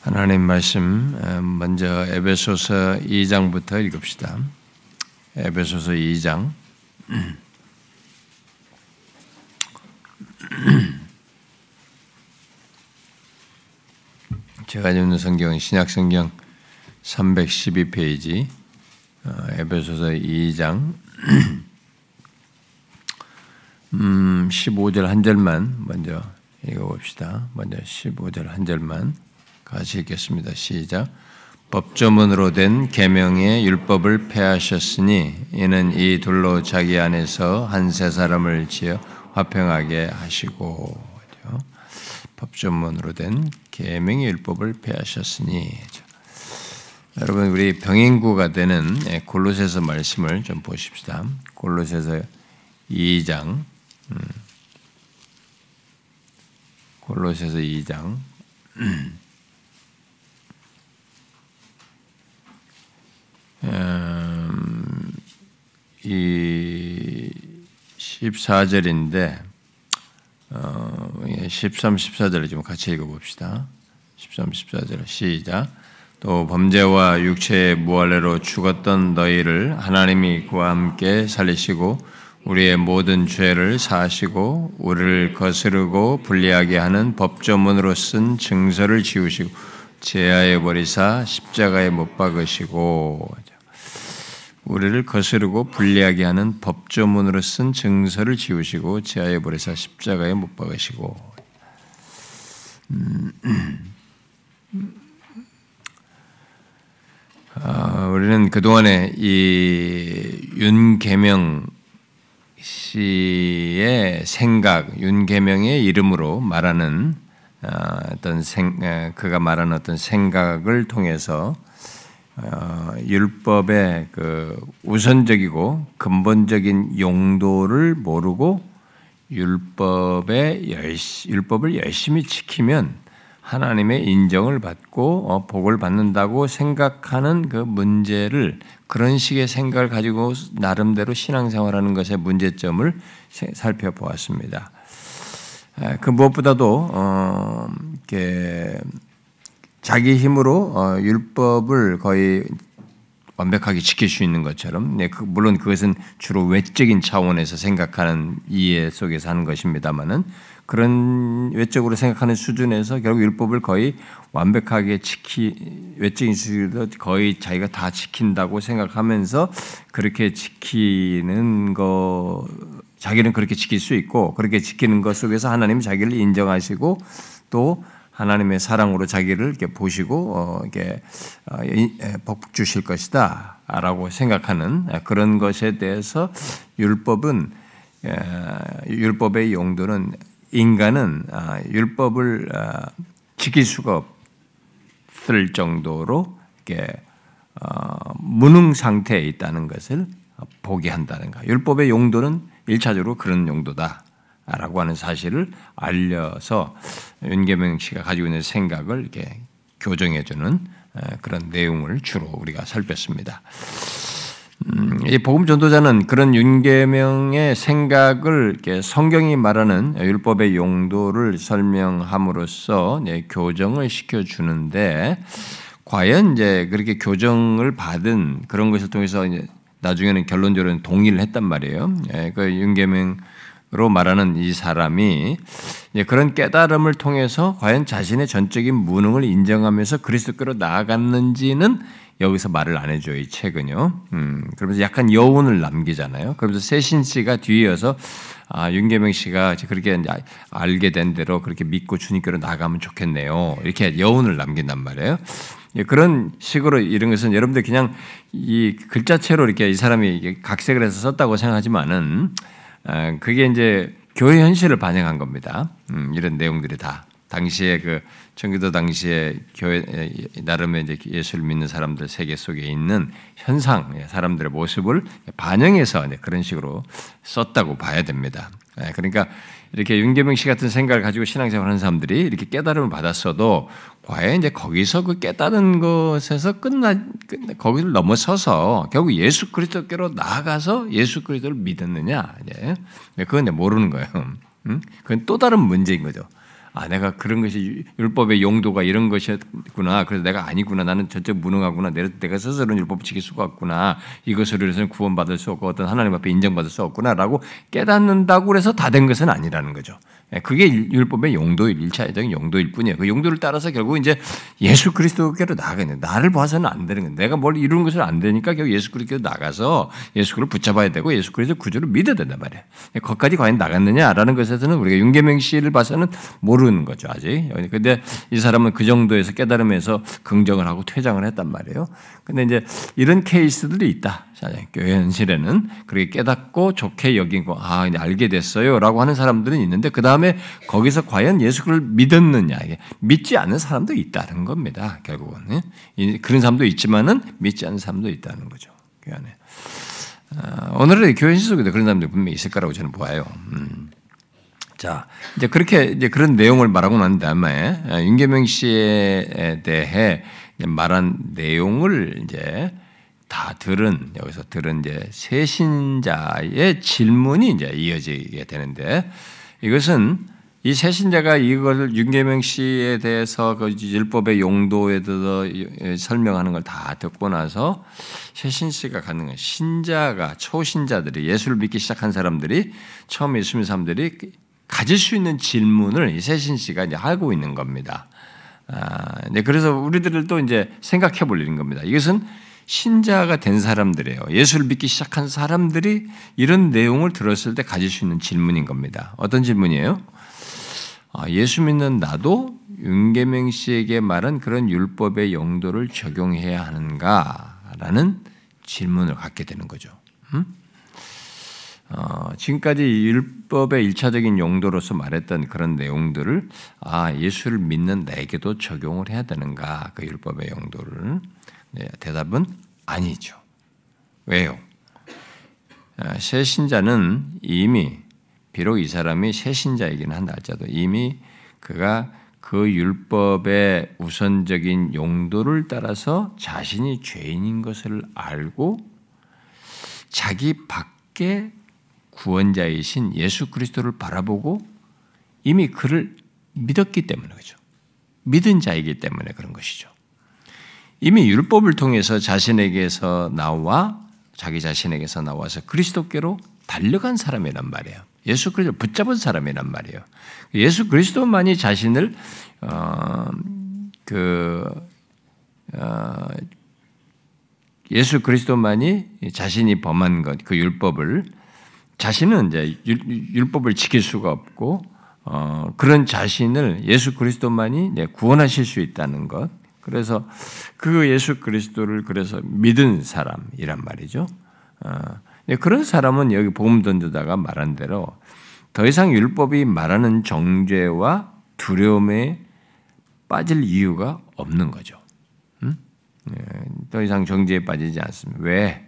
하나님 말씀 먼저 에베소서 2장부터 읽읍시다. 에베소서 2장 제가 읽는 성경 신약 성경 312페이지 어, 에베소서 2장 음, 15절 한 절만 먼저 읽어봅시다. 먼저 15절 한 절만 같이 읽겠습니다. 시작. 법조문으로 된 계명의 율법을 폐하셨으니 이는 이 둘로 자기 안에서 한 세 사람을 지어 화평하게 하시고 법조문으로 된 계명의 율법을 폐하셨으니 여러분 우리 병행구가 되는 예, 골로새서 말씀을 좀 보십시다. 골로새서 2장 음. 골로새서 2장 음, 이 14절인데 어, 13, 14절을 좀 같이 읽어봅시다. 13, 14절 시작. 또 범죄와 육체의 무할례로 죽었던 너희를 하나님이 그와 함께 살리시고 우리의 모든 죄를 사하시고 우리를 거스르고 불리하게 하는 법조문으로 쓴 증서를 지우시고 제하에 버리사 십자가에 못 박으시고 우리를 거스르고 불리하게 하는 법조문으로 쓴 증서를 지우시고 제하에 버리사 십자가에 못 박으시고. 음, 아, 우리는 그동안에 이 윤계명 씨의 생각, 윤계명의 이름으로 말하는 아, 어떤 생, 그가 말하는 어떤 생각을 통해서 어, 율법의 그 우선적이고 근본적인 용도를 모르고 율법의 율법을 열심히 지키면 하나님의 인정을 받고 어, 복을 받는다고 생각하는 그 문제를 그런 식의 생각을 가지고 나름대로 신앙생활하는 것의 문제점을 살펴보았습니다. 그 무엇보다도 어, 이렇게 자기 힘으로 어, 율법을 거의 완벽하게 지킬 수 있는 것처럼, 네, 그, 물론 그것은 주로 외적인 차원에서 생각하는 이해 속에서 하는 것입니다만은 그런 외적으로 생각하는 수준에서 결국 율법을 거의 완벽하게 지키 외적인 수준도 거의 자기가 다 지킨다고 생각하면서 그렇게 지키는 거 자기는 그렇게 지킬 수 있고 그렇게 지키는 것 속에서 하나님이 자기를 인정하시고 또 하나님의 사랑으로 자기를 이렇게 보시고 어, 이렇게 어, 복 주실 것이다라고 생각하는 그런 것에 대해서 율법은 율법의 용도는 인간은 아, 율법을 아, 지킬 수가 없을 정도로 이렇게 어, 무능 상태에 있다는 것을 보게 한다는 거. 율법의 용도는 일차적으로 그런 용도다. 라고 하는 사실을 알려서 윤계명 씨가 가지고 있는 생각을 이렇게 교정해주는 그런 내용을 주로 우리가 살폈습니다. 음, 이 복음 전도자는 그런 윤계명의 생각을 이렇게 성경이 말하는 율법의 용도를 설명함으로써 교정을 시켜 주는데 과연 이제 그렇게 교정을 받은 그런 것을 통해서 나중에는 결론적으로는 동의를 했단 말이에요. 예, 그 윤계명 로 말하는 이 사람이 그런 깨달음을 통해서 과연 자신의 전적인 무능을 인정하면서 그리스도께로 나아갔는지는 여기서 말을 안 해줘요, 이 책은요. 음, 그러면서 약간 여운을 남기잖아요. 그러면서 세신 씨가 뒤이어서 아, 윤계명 씨가 그렇게 알게 된 대로 그렇게 믿고 주님께로 나가면 좋겠네요. 이렇게 여운을 남긴단 말이에요. 그런 식으로 이런 것은 여러분들 그냥 이 글자체로 이렇게 이 사람이 각색을 해서 썼다고 생각하지만은 아, 그게 이제 교회 현실을 반영한 겁니다. 음, 이런 내용들이 다 당시에 그 청기도 당시에 교회 나름의 이제 예수를 믿는 사람들 세계 속에 있는 현상, 예, 사람들의 모습을 반영해서 그런 식으로 썼다고 봐야 됩니다. 예, 그러니까 이렇게 윤계명 씨 같은 생각을 가지고 신앙생활 하는 사람들이 이렇게 깨달음을 받았어도 과연 이제 거기서 그 깨달은 것에서 끝나 거기를 넘어서서 결국 예수 그리스도께로 나아가서 예수 그리스도를 믿었느냐 이제 그건 모르는 거예요. 음? 그건 또 다른 문제인 거죠. 아, 내가 그런 것이 율법의 용도가 이런 것이었구나. 그래서 내가 아니구나. 나는 저쪽 무능하구나. 내가 스스로는 율법을 지킬 수가 없구나. 이것으로 해서는 구원받을 수 없고 어떤 하나님 앞에 인정받을 수 없구나라고 깨닫는다고 해서 다 된 것은 아니라는 거죠. 예, 그게 율법의 용도일, 일차적인 용도일 뿐이에요. 그 용도를 따라서 결국 이제 예수 그리스도께로 나가야 돼. 나를 봐서는 안 되는 거예요. 내가 뭘 이루는 것은 안 되니까 결국 예수 그리스도로 나가서 예수 그를 붙잡아야 되고 예수 그리스도 구주를 믿어야 된단 말이에요. 예, 거기까지 과연 나갔느냐라는 것에서는 우리가 윤계명 씨를 봐서는 모르는 거죠, 아직. 근데 이 사람은 그 정도에서 깨달으면서 긍정을 하고 퇴장을 했단 말이에요. 근데 이제 이런 케이스들이 있다. 교회 현실에는 그렇게 깨닫고 좋게 여기고 아 이제 알게 됐어요라고 하는 사람들은 있는데 그 다음에 거기서 과연 예수를 믿었느냐 믿지 않는 사람도 있다는 겁니다. 결국은 그런 사람도 있지만은 믿지 않는 사람도 있다는 거죠. 교회 안에 아, 오늘의 교회 현실 속에도 그런 사람들이 분명히 있을 거라고 저는 보아요. 음. 자, 이제 그렇게 이제 그런 내용을 말하고 난 다음에 아, 윤계명 씨에 대해 말한 내용을 이제 다 들은 여기서 들은 이제 세신자의 질문이 이제 이어지게 되는데 이것은 이 세신자가 이것을 윤계명 씨에 대해서 그 율법의 용도에 대해서 설명하는 걸 다 듣고 나서 세신 씨가 갖는 신자가 초신자들이 예수를 믿기 시작한 사람들이 처음 예수 믿는 사람들이 가질 수 있는 질문을 이 세신 씨가 이제 하고 있는 겁니다. 아, 네, 그래서 우리들도 이제 생각해 볼 일인 겁니다. 이것은 신자가 된 사람들이에요. 예수를 믿기 시작한 사람들이 이런 내용을 들었을 때 가질 수 있는 질문인 겁니다. 어떤 질문이에요? 아, 예수 믿는 나도 윤계명 씨에게 말한 그런 율법의 용도를 적용해야 하는가라는 질문을 갖게 되는 거죠. 음? 어, 지금까지 율법의 일차적인 용도로서 말했던 그런 내용들을 아 예수를 믿는 나에게도 적용을 해야 되는가 그 율법의 용도를 네, 대답은 아니죠. 왜요? 아, 새 신자는 이미 비록 이 사람이 새 신자이긴 한다 할지라도 이미 그가 그 율법의 우선적인 용도를 따라서 자신이 죄인인 것을 알고 자기 밖에 구원자이신 예수 그리스도를 바라보고 이미 그를 믿었기 때문에 그죠. 믿은 자이기 때문에 그런 것이죠. 이미 율법을 통해서 자신에게서 나와 자기 자신에게서 나와서 그리스도께로 달려간 사람이란 말이에요. 예수 그리스도 붙잡은 사람이란 말이에요. 예수 그리스도만이 자신을 어, 그 어, 예수 그리스도만이 자신이 범한 것, 그 율법을 자신은 이제 율법을 지킬 수가 없고 어, 그런 자신을 예수 그리스도만이 구원하실 수 있다는 것, 그래서 그 예수 그리스도를 그래서 믿은 사람이란 말이죠. 어, 그런 사람은 여기 복음 던져다가 말한 대로 더 이상 율법이 말하는 정죄와 두려움에 빠질 이유가 없는 거죠. 음? 예, 더 이상 정죄에 빠지지 않습니다. 왜?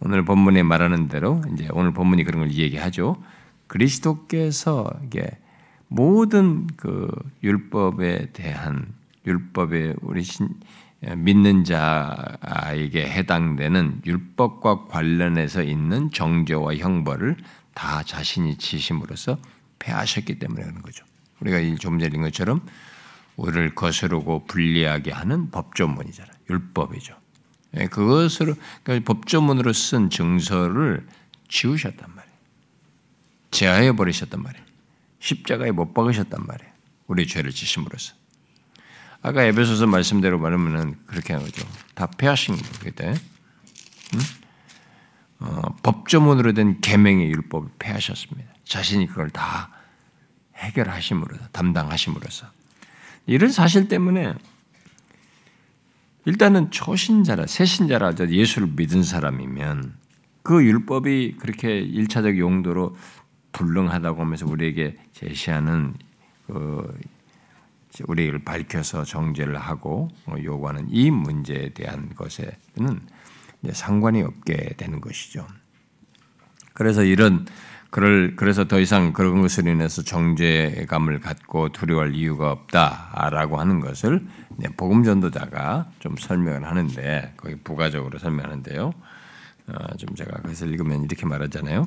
오늘 본문에 말하는 대로 이제 오늘 본문이 그런 걸 얘기하죠. 그리스도께서 모든 그 율법에 대한 율법에 우리 신, 믿는 자에게 해당되는 율법과 관련해서 있는 정죄와 형벌을 다 자신이 지심으로써 패하셨기 때문에 그런 거죠. 우리가 좀 전에 읽은 것처럼 우리를 거스르고 불리하게 하는 법조문이잖아요. 율법이죠. 예, 그것으로 그러니까 법조문으로 쓴 증서를 지우셨단 말이에요. 제하해 버리셨단 말이에요. 십자가에 못 박으셨단 말이에요. 우리 죄를 지심으로써. 아까 에베소서 말씀대로 말하면은 그렇게 하는 거죠. 다 폐하신 거죠. 그때 음? 어, 법조문으로 된 계명의 율법을 폐하셨습니다. 자신이 그걸 다 해결하심으로써 담당하심으로써 이런 사실 때문에 일단은 초신자라 새신자라 예수를 믿은 사람이면 그 율법이 그렇게 일차적 용도로 불능하다고 하면서 우리에게 제시하는 그 우리를 밝혀서 정죄를 하고 뭐 요구하는 이 문제에 대한 것에는 상관이 없게 되는 것이죠. 그래서 이런 그럴 그래서 더 이상 그런 것을 인해서 정죄감을 갖고 두려워할 이유가 없다라고 하는 것을 복음 전도자가 좀 설명을 하는데 거기 부가적으로 설명하는데요. 어, 좀 제가 그것을 읽으면 이렇게 말하잖아요.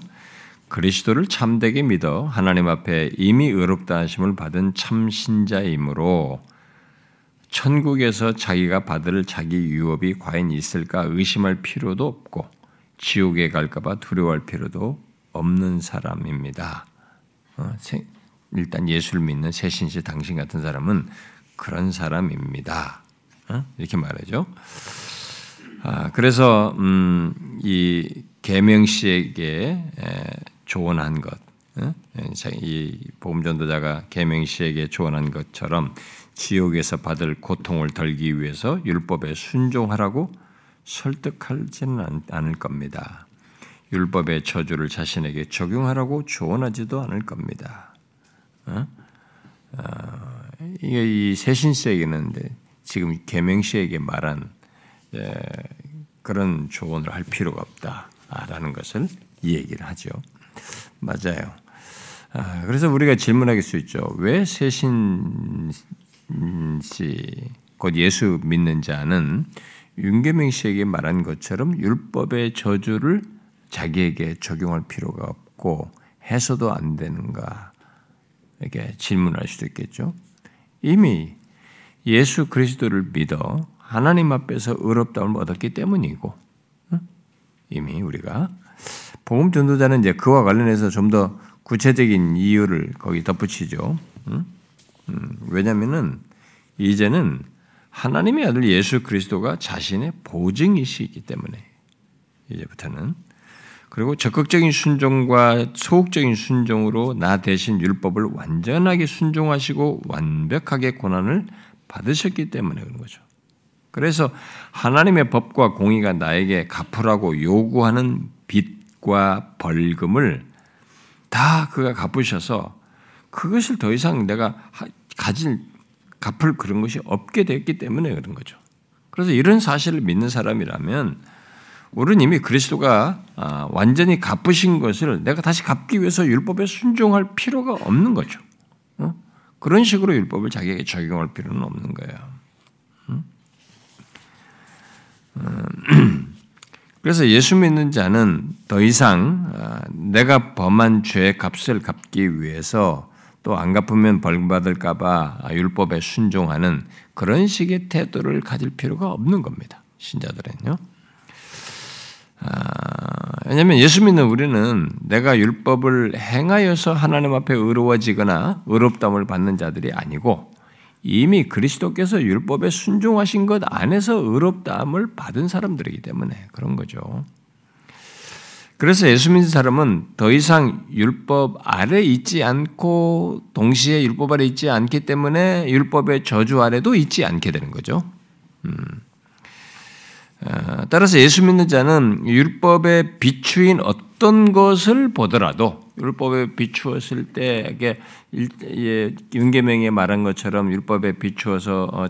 그리스도를 참되게 믿어 하나님 앞에 이미 의롭다 하심을 받은 참 신자이므로 천국에서 자기가 받을 자기 유업이 과연 있을까 의심할 필요도 없고 지옥에 갈까봐 두려워할 필요도 없는 사람입니다. 어, 일단 예수를 믿는 새신시 당신 같은 사람은 그런 사람입니다. 어? 이렇게 말하죠. 아, 그래서 음, 이 계명 씨에게 조언한 것, 어? 이 복음 전도자가 계명 씨에게 조언한 것처럼 지옥에서 받을 고통을 덜기 위해서 율법에 순종하라고 설득하지는 않을 겁니다. 율법의 저주를 자신에게 적용하라고 조언하지도 않을 겁니다. 어? 어, 이게 이 세신세에게는 지금 계명시에게 말한 에, 그런 조언을 할 필요가 없다라는 것을 이 얘기를 하죠. 맞아요. 아, 그래서 우리가 질문하게 수 있죠. 왜 세신 씨, 곧 예수 믿는 자는 윤계명 씨에게 말한 것처럼 율법의 저주를 자기에게 적용할 필요가 없고 해서도 안 되는가? 이렇게 질문할 수도 있겠죠. 이미 예수 그리스도를 믿어 하나님 앞에서 의롭다움을 얻었기 때문이고 이미 우리가 복음 전도자는 이제 그와 관련해서 좀 더 구체적인 이유를 거기 덧붙이죠. 음, 왜냐하면은 이제는 하나님의 아들 예수 그리스도가 자신의 보증이시기 때문에 이제부터는 그리고 적극적인 순종과 소극적인 순종으로 나 대신 율법을 완전하게 순종하시고 완벽하게 고난을 받으셨기 때문에 그런 거죠. 그래서 하나님의 법과 공의가 나에게 갚으라고 요구하는 빚 과 벌금을 다 그가 갚으셔서 그것을 더 이상 내가 가질 갚을 그런 것이 없게 됐기 때문에 그런 거죠. 그래서 이런 사실을 믿는 사람이라면 우리는 이미 그리스도가 아, 완전히 갚으신 것을 내가 다시 갚기 위해서 율법에 순종할 필요가 없는 거죠. 어? 그런 식으로 율법을 자기에게 적용할 필요는 없는 거예요. 음. 그래서 예수 믿는 자는 더 이상 아, 내가 범한 죄의 값을 갚기 위해서 또 안 갚으면 벌금 받을까봐 율법에 순종하는 그런 식의 태도를 가질 필요가 없는 겁니다. 신자들은요. 아, 왜냐하면 예수 믿는 우리는 내가 율법을 행하여서 하나님 앞에 의로워지거나 의롭담을 받는 자들이 아니고 이미 그리스도께서 율법에 순종하신 것 안에서 의롭다함을 받은 사람들이기 때문에 그런 거죠. 그래서 예수 믿는 사람은 더 이상 율법 아래 있지 않고 동시에 율법 아래 있지 않기 때문에 율법의 저주 아래도 있지 않게 되는 거죠. 음. 어, 따라서 예수 믿는 자는 율법의 비추인 어떤 것을 보더라도 율법에 비추었을 때 이게 윤계명에 말한 것처럼 율법에 비추어서 어,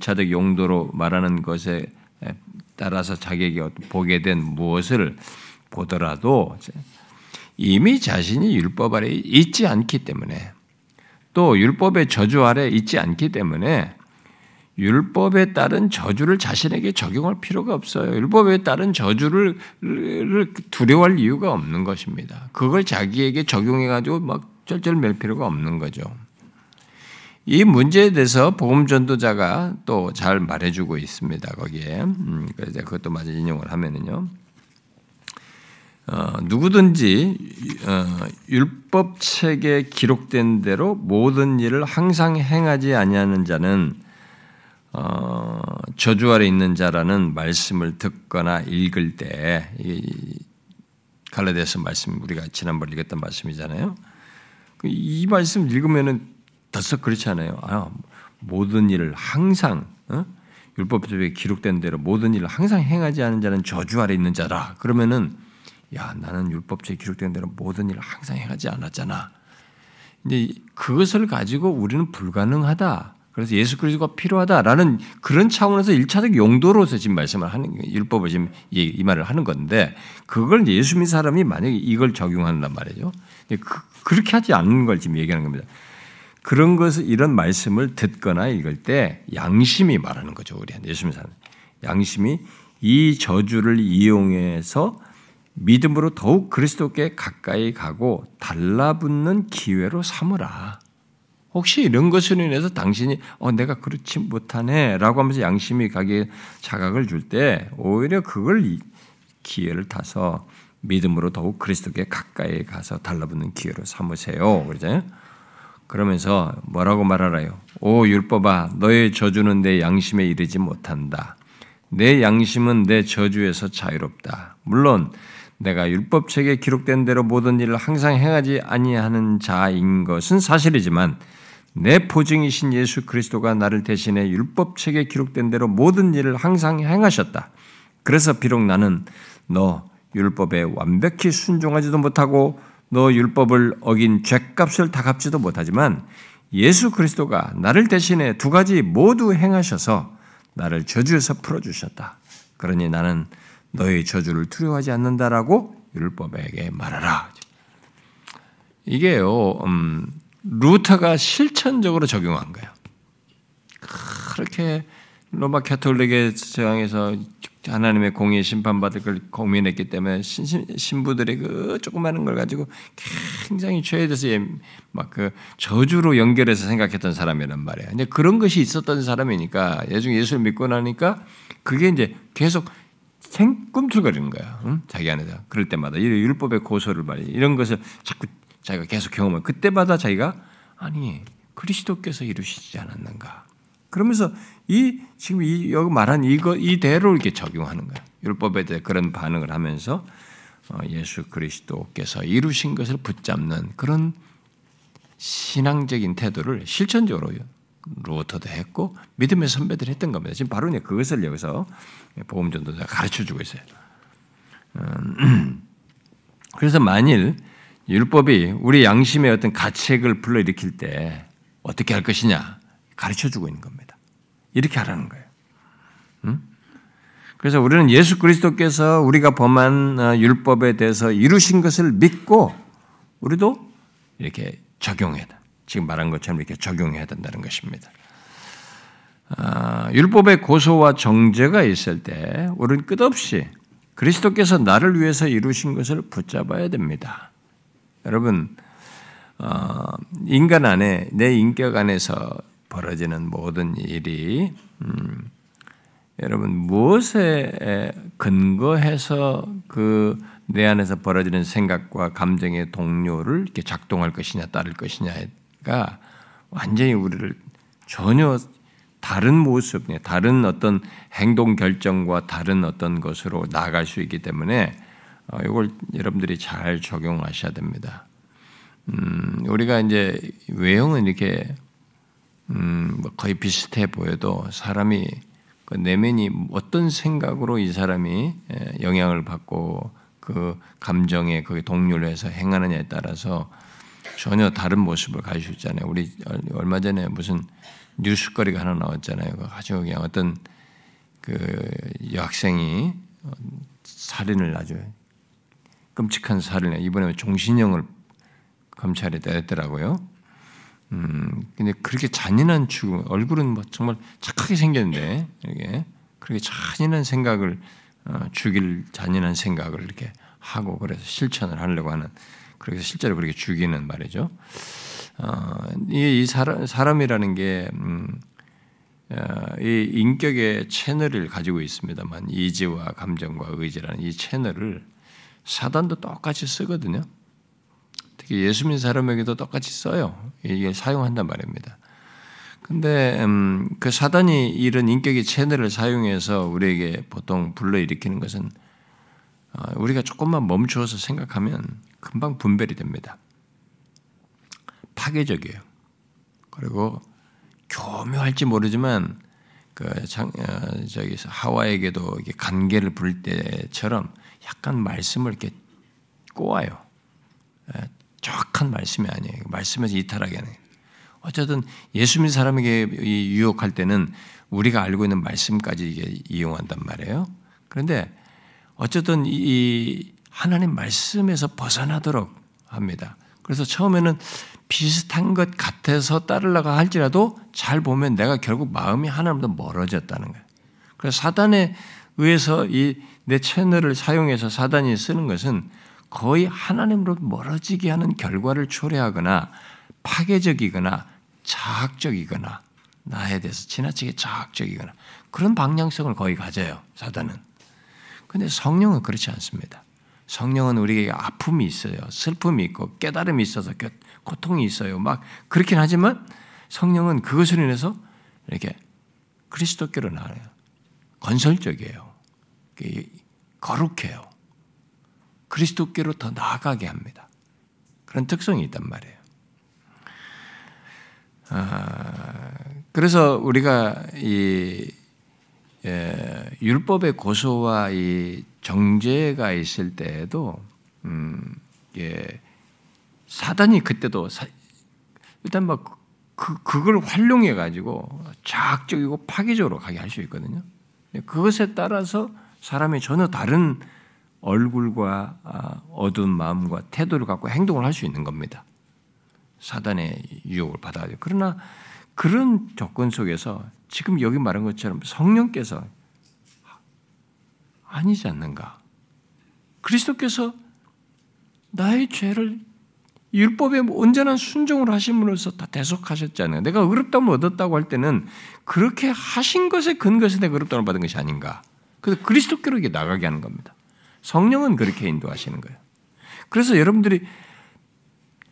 자적 용도로 말하는 것에 따라서 자기에게 보게 된 무엇을 보더라도 이미 자신이 율법 아래 있지 않기 때문에 또 율법의 저주 아래 있지 않기 때문에 율법에 따른 저주를 자신에게 적용할 필요가 없어요. 율법에 따른 저주를 두려워할 이유가 없는 것입니다. 그걸 자기에게 적용해가지고 막 쩔쩔 맬 필요가 없는 거죠. 이 문제에 대해서 복음 전도자가 또 잘 말해주고 있습니다. 거기에 음, 그래서 그것도 마저 인용을 하면은요. 어, 누구든지 어, 율법 책에 기록된 대로 모든 일을 항상 행하지 아니하는 자는 어, 저주 아래 있는 자라는 말씀을 듣거나 읽을 때 갈라디아서 말씀 우리가 지난번 읽었던 말씀이잖아요. 그이 말씀 읽으면은 더썩 그렇지 않아요. 아, 모든 일을 항상 어? 율법책에 기록된 대로 모든 일을 항상 행하지 않은 자는 저주 아래 있는 자라. 그러면은 야, 나는 율법책에 기록된 대로 모든 일을 항상 행하지 않았잖아. 이제 그것을 가지고 우리는 불가능하다. 그래서 예수 그리스도가 필요하다라는 그런 차원에서 일차적 용도로서 지금 말씀을 하는 율법을 지금 이, 말을 하는 건데 그걸 예수 믿는 사람이 만약에 이걸 적용한단 말이죠. 그, 렇게 하지 않는 걸 지금 얘기하는 겁니다. 그런 것을 이런 말씀을 듣거나 읽을 때 양심이 말하는 거죠. 우리한테 예수 믿는 사람. 양심이 이 저주를 이용해서 믿음으로 더욱 그리스도께 가까이 가고 달라붙는 기회로 삼으라. 혹시 이런 것으로 인해서 당신이 어 내가 그렇지 못하네라고 하면서 양심이 가게 자각을 줄 때 오히려 그걸 기회를 타서 믿음으로 더욱 그리스도께 가까이 가서 달라붙는 기회로 삼으세요. 그러잖아요. 그러면서 뭐라고 말하라요? 오 율법아 너의 저주는 내 양심에 이르지 못한다. 내 양심은 내 저주에서 자유롭다. 물론 내가 율법책에 기록된 대로 모든 일을 항상 행하지 아니하는 자인 것은 사실이지만 내 보증이신 예수 그리스도가 나를 대신해 율법책에 기록된 대로 모든 일을 항상 행하셨다. 그래서 비록 나는 너 율법에 완벽히 순종하지도 못하고 너 율법을 어긴 죄값을 다 갚지도 못하지만 예수 그리스도가 나를 대신해 두 가지 모두 행하셔서 나를 저주에서 풀어주셨다. 그러니 나는 너의 저주를 두려워하지 않는다라고 율법에게 말하라. 이게요, 음, 루터가 실천적으로 적용한 거예요. 그렇게 로마 캐톨릭의 저항에서 하나님의 공의 심판받을 걸 고민했기 때문에 신부들의 그 조그마한 걸 가지고 굉장히 죄에 대해서 막 그 저주로 연결해서 생각했던 사람이란 말이에요. 근데 그런 것이 있었던 사람이니까 예중 예수를 믿고 나니까 그게 이제 계속 생 꿈틀거리는 거야. 응? 자기 안에서 그럴 때마다 이 율법의 고소를 말이 이런 것을 자꾸 자기가 계속 경험을 그때마다 자기가 아니 그리스도께서 이루시지 않았는가 그러면서 이 지금 이 여기 말한 이거 이대로 이렇게 적용하는 거예요. 율법에 대해 그런 반응을 하면서 어, 예수 그리스도께서 이루신 것을 붙잡는 그런 신앙적인 태도를 실천적으로 루터도 했고 믿음의 선배들이 했던 겁니다. 지금 바로 그것을 여기서 보험 전도자가 가르쳐 주고 있어요. 음, 그래서 만일 율법이 우리 양심의 어떤 가책을 불러일으킬 때 어떻게 할 것이냐 가르쳐 주고 있는 겁니다. 이렇게 하라는 거예요. 그래서 우리는 예수 그리스도께서 우리가 범한 어, 율법에 대해서 이루신 것을 믿고 우리도 이렇게 적용해야 돼. 지금 말한 것처럼 이렇게 적용해야 된다는 것입니다. 아, 율법의 고소와 정죄가 있을 때 우리는 끝없이 그리스도께서 나를 위해서 이루신 것을 붙잡아야 됩니다. 여러분, 어, 인간 안에 내 인격 안에서 벌어지는 모든 일이 음, 여러분 무엇에 근거해서 그 내 안에서 벌어지는 생각과 감정의 동료를 이렇게 작동할 것이냐 따를 것이냐가 완전히 우리를 전혀 다른 모습, 다른 어떤 행동 결정과 다른 어떤 것으로 나아갈 수 있기 때문에 어, 이걸 여러분들이 잘 적용하셔야 됩니다. 음, 우리가 이제 외형은 이렇게 음, 뭐 거의 비슷해 보여도 사람이 그 내면이 어떤 생각으로 이 사람이 예, 영향을 받고 그 감정에 그 동료를 해서 행하느냐에 따라서 전혀 다른 모습을 가질 수 있잖아요. 우리 얼마 전에 무슨 뉴스거리가 하나 나왔잖아요. 아주 그냥 어떤 그 여학생이 살인을 아주 끔찍한 살인을 이번에 종신형을 검찰에 내렸더라고요. 음, 근데 그렇게 잔인한 죽음, 얼굴은 뭐 정말 착하게 생겼는데, 이게 그렇게 잔인한 생각을, 어, 죽일 잔인한 생각을 이렇게 하고 그래서 실천을 하려고 하는, 그래서 실제로 그렇게 죽이는 말이죠. 어, 이, 이 사람, 사람이라는 게, 음, 어, 이 인격의 채널을 가지고 있습니다만, 이지와 감정과 의지라는 이 채널을 사단도 똑같이 쓰거든요. 특히 예수 믿는 사람에게도 똑같이 써요. 이게 사용한단 말입니다. 근데 음, 그 사단이 이런 인격의 채널을 사용해서 우리에게 보통 불러일으키는 것은 어, 우리가 조금만 멈추어서 생각하면 금방 분별이 됩니다. 파괴적이에요. 그리고 교묘할지 모르지만 그 장, 어, 저기 하와에게도 간계를 부릴 때처럼 약간 말씀을 이렇게 꼬아요. 예, 정확한 말씀이 아니에요. 말씀에서 이탈하게 하는. 어쨌든 예수 믿는 사람에게 유혹할 때는 우리가 알고 있는 말씀까지 이용한단 말이에요. 그런데 어쨌든 이 하나님 말씀에서 벗어나도록 합니다. 그래서 처음에는 비슷한 것 같아서 따르려고 할지라도 잘 보면 내가 결국 마음이 하나님보다 멀어졌다는 거예요. 그래서 사단의 의해서 이 내 채널을 사용해서 사단이 쓰는 것은 거의 하나님으로 멀어지게 하는 결과를 초래하거나 파괴적이거나 자학적이거나 나에 대해서 지나치게 자학적이거나 그런 방향성을 거의 가져요. 사단은. 근데 성령은 그렇지 않습니다. 성령은 우리에게 아픔이 있어요. 슬픔이 있고 깨달음이 있어서 고통이 있어요. 막 그렇긴 하지만 성령은 그것을 인해서 이렇게 그리스도께로 나아요. 건설적이에요. 거룩해요. 그리스도께로 더 나아가게 합니다. 그런 특성이 있단 말이에요. 아, 그래서 우리가 이 예, 율법의 고소와 이 정죄가 있을 때에도 음, 예, 사단이 그때도 사, 일단 막 그, 그걸 활용해 가지고 자학적이고 파괴적으로 가게 할 수 있거든요. 그것에 따라서 사람이 전혀 다른 얼굴과 아, 어두운 마음과 태도를 갖고 행동을 할 수 있는 겁니다. 사단의 유혹을 받아가지고. 그러나 그런 조건 속에서 지금 여기 말한 것처럼 성령께서 아니지 않는가? 그리스도께서 나의 죄를 율법에 온전한 순종을 하심으로써 다 대속하셨잖아요. 내가 의롭다면 얻었다고 할 때는 그렇게 하신 것에 근거해서 내가 의롭다을 받은 것이 아닌가. 그래서 그리스도께로 이게 나가게 하는 겁니다. 성령은 그렇게 인도하시는 거예요. 그래서 여러분들이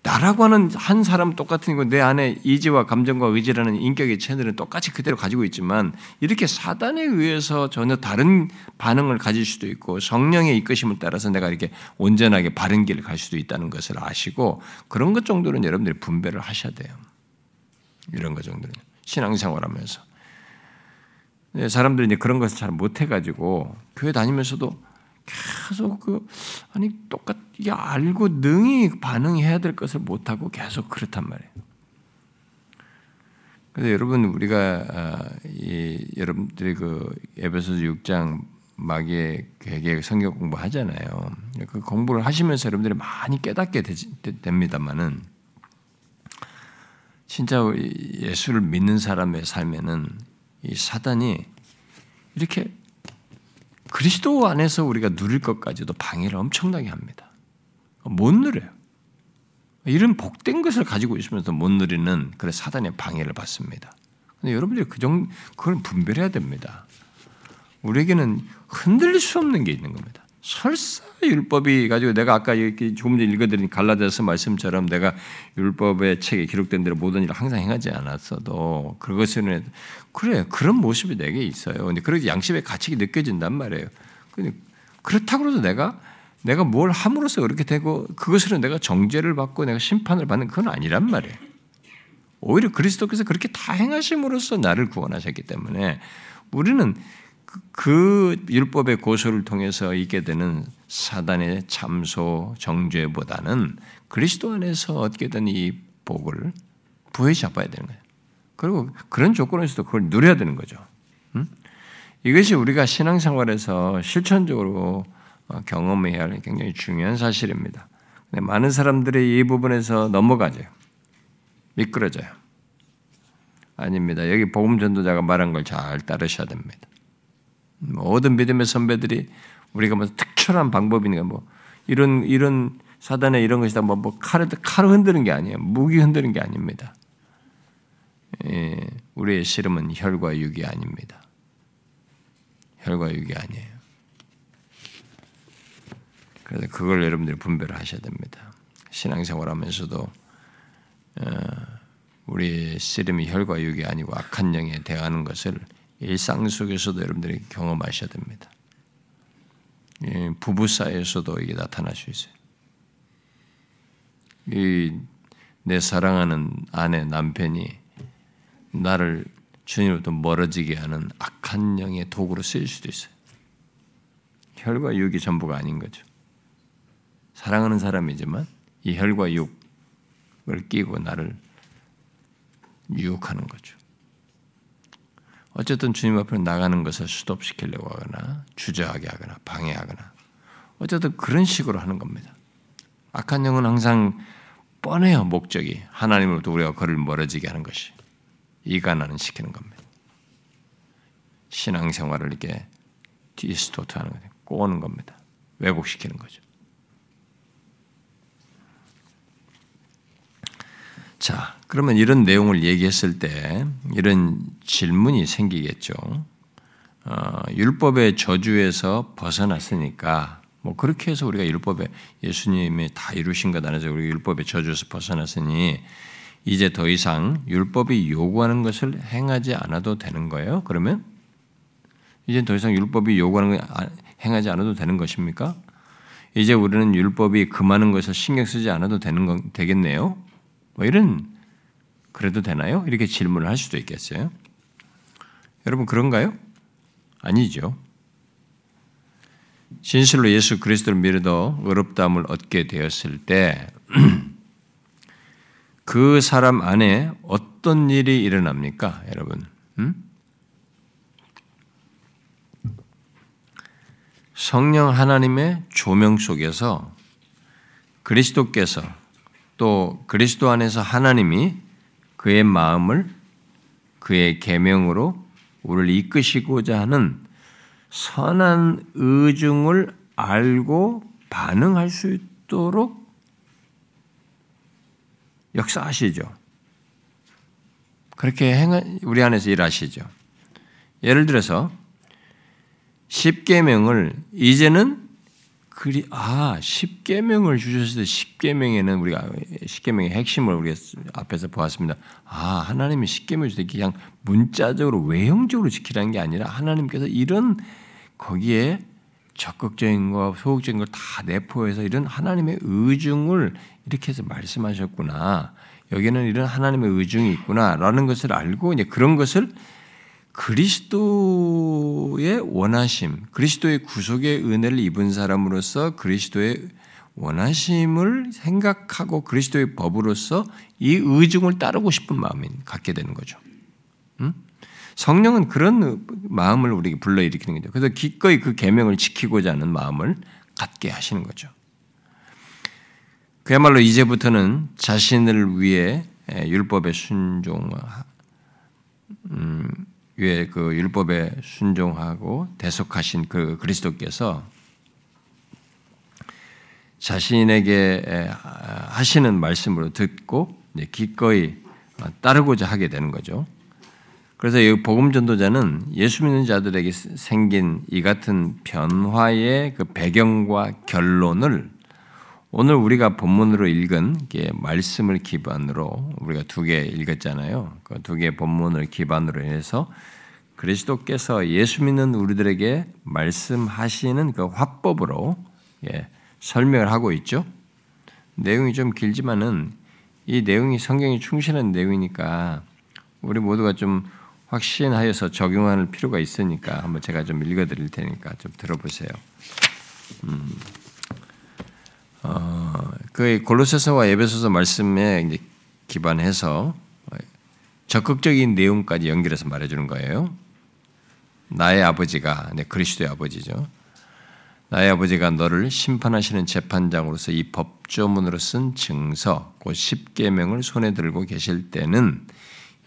나라고 하는 한 사람 똑같은 거내 안에 이지와 감정과 의지라는 인격의 채널은 똑같이 그대로 가지고 있지만 이렇게 사단에 의해서 전혀 다른 반응을 가질 수도 있고 성령의 이끄심을 따라서 내가 이렇게 온전하게 바른 길을 갈 수도 있다는 것을 아시고 그런 것 정도는 여러분들이 분배를 하셔야 돼요. 이런 것 정도는 신앙생활하면서 사람들이 이제 그런 것을 잘 못해가지고 교회 다니면서도 계속 그 아니 똑같 이게 알고 능히 반응해야 될 것을 못 하고 계속 그렇단 말이에요. 그래서 여러분 우리가 아, 이 여러분들이 그 에베소서 6장 마귀의 괴계 성경 공부 하잖아요. 그 공부를 하시면서 여러분들이 많이 깨닫게 됩니다만은 진짜 예수를 믿는 사람의 삶에는 이 사단이 이렇게 그리스도 안에서 우리가 누릴 것까지도 방해를 엄청나게 합니다. 못 누려요. 이런 복된 것을 가지고 있으면서 못 누리는 그래 사단의 방해를 받습니다. 근데 여러분들이 그 정, 그걸 분별해야 됩니다. 우리에게는 흔들릴 수 없는 게 있는 겁니다. 설사 율법이 가지고 내가 아까 이렇게 조금 전에 읽어드린 갈라디아서 말씀처럼 내가 율법의 책에 기록된 대로 모든 일을 항상 행하지 않았어도 그것은 그래 그런 모습이 내게 있어요. 근데 그렇게 양심의 가치가 느껴진단 말이에요. 그렇다고 해서 내가 내가 뭘 함으로써 그렇게 되고 그것으로 내가 정죄를 받고 내가 심판을 받는 그건 아니란 말이에요. 오히려 그리스도께서 그렇게 다 행하심으로써 나를 구원하셨기 때문에 우리는 그 율법의 고소를 통해서 있게 되는 사단의 참소 정죄보다는 그리스도 안에서 얻게 된 이 복을 부여잡아야 되는 거예요. 그리고 그런 조건에서도 그걸 누려야 되는 거죠. 음? 이것이 우리가 신앙생활에서 실천적으로 어, 경험해야 할 굉장히 중요한 사실입니다. 많은 사람들이 이 부분에서 넘어가죠. 미끄러져요. 아닙니다. 여기 복음 전도자가 말한 걸 잘 따르셔야 됩니다. 모든 믿음의 선배들이 우리가 뭐 특별한 방법이니까 뭐 이런 이런 사단의 이런 것이다 뭐, 뭐 칼을 칼을 흔드는 게 아니에요. 무기 흔드는 게 아닙니다. 예, 우리의 씨름은 혈과 육이 아닙니다. 혈과 육이 아니에요. 그래서 그걸 여러분들이 분별을 하셔야 됩니다. 신앙생활 하면서도 어, 우리 씨름이 혈과 육이 아니고 악한 영에 대하는 것을 일상 속에서도 여러분들이 경험하셔야 됩니다. 부부 사이에서도 이게 나타날 수 있어요. 내 사랑하는 아내 남편이 나를 주님으로부터 멀어지게 하는 악한 영의 도구로 쓰일 수도 있어요. 혈과 육이 전부가 아닌 거죠. 사랑하는 사람이지만 이 혈과 육을 끼고 나를 유혹하는 거죠. 어쨌든 주님 앞으로 나가는 것을 수톱시키려고 하거나 주저하게 하거나 방해하거나 어쨌든 그런 식으로 하는 겁니다. 악한 영은 항상 뻔해요 목적이 하나님으로부터 우리가 그를 멀어지게 하는 것이 이간하는 시키는 겁니다. 신앙생활을 이렇게 디스토트 하는 거예요. 꼬는 겁니다. 왜곡시키는 거죠. 자, 그러면 이런 내용을 얘기했을 때 이런 질문이 생기겠죠. 어, 율법의 저주에서 벗어났으니까 뭐 그렇게 해서 우리가 율법에 예수님이 다 이루신 것 안에서 우리 율법의 저주에서 벗어났으니 이제 더 이상 율법이 요구하는 것을 행하지 않아도 되는 거예요. 그러면 이제 더 이상 율법이 요구하는 걸 행하지 않아도 되는 것입니까? 이제 우리는 율법이 금하는 것을 신경 쓰지 않아도 되는 건 되겠네요. 뭐 이런 그래도 되나요? 이렇게 질문을 할 수도 있겠어요. 여러분 그런가요? 아니죠. 진실로 예수 그리스도를 믿어 의롭다함을 얻게 되었을 때 그 사람 안에 어떤 일이 일어납니까, 여러분? 음? 성령 하나님의 조명 속에서 그리스도께서 또 그리스도 안에서 하나님이 그의 마음을 그의 계명으로 우리를 이끄시고자 하는 선한 의중을 알고 반응할 수 있도록 역사하시죠. 그렇게 행 우리 안에서 일하시죠. 예를 들어서 십계명을 이제는 그리 아 십계명을 주셨을 때 십계명에는 우리가 십계명의 핵심을 우리가 앞에서 보았습니다. 아 하나님이 십계명을 주실 때 그냥 문자적으로 외형적으로 지키라는 게 아니라 하나님께서 이런 거기에 적극적인 거, 소극적인 걸 다 내포해서 이런 하나님의 의중을 이렇게 해서 말씀하셨구나. 여기는 이런 하나님의 의중이 있구나라는 것을 알고 이제 그런 것을 그리스도의 원하심, 그리스도의 구속의 은혜를 입은 사람으로서 그리스도의 원하심을 생각하고 그리스도의 법으로서 이 의중을 따르고 싶은 마음이 갖게 되는 거죠. 음? 성령은 그런 마음을 우리에게 불러일으키는 거죠. 그래서 기꺼이 그 계명을 지키고자 하는 마음을 갖게 하시는 거죠. 그야말로 이제부터는 자신을 위해 율법에 순종, 음, 위에 그 율법에 순종하고 대속하신 그 그리스도께서 자신에게 하시는 말씀으로 듣고 기꺼이 따르고자 하게 되는 거죠. 그래서 이 복음 전도자는 예수 믿는 자들에게 생긴 이 같은 변화의 그 배경과 결론을 오늘 우리가 본문으로 읽은 말씀을 기반으로 우리가 두 개 읽었잖아요. 그 두개 본문을 기반으로 해서 그리스도께서 예수 믿는 우리들에게 말씀하시는 그 화법으로 예, 설명을 하고 있죠. 내용이 좀 길지만은 이 내용이 성경이 충실한 내용이니까 우리 모두가 좀 확신하여서 적용할 필요가 있으니까 한번 제가 좀 읽어드릴 테니까 좀 들어보세요. 음. 어, 그 골로새서와 에베소서 말씀에 이제 기반해서 적극적인 내용까지 연결해서 말해주는 거예요. 나의 아버지가 네, 그리스도의 아버지죠. 나의 아버지가 너를 심판하시는 재판장으로서 이 법조문으로 쓴 증서 곧 십계명을 손에 들고 계실 때는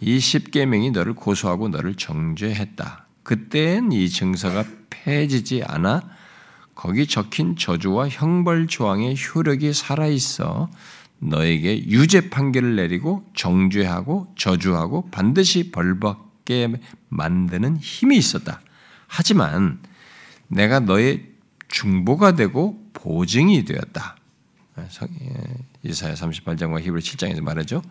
이 십계명이 너를 고소하고 너를 정죄했다. 그때엔 이 증서가 폐지지 않아 거기 적힌 저주와 형벌 조항의 효력이 살아 있어 너에게 유죄 판결을 내리고 정죄하고 저주하고 반드시 벌받게 만드는 힘이 있었다. 하지만 내가 너의 중보가 되고 보증이 되었다. 예, 이사야 38장과 히브리 7장에서 말하죠.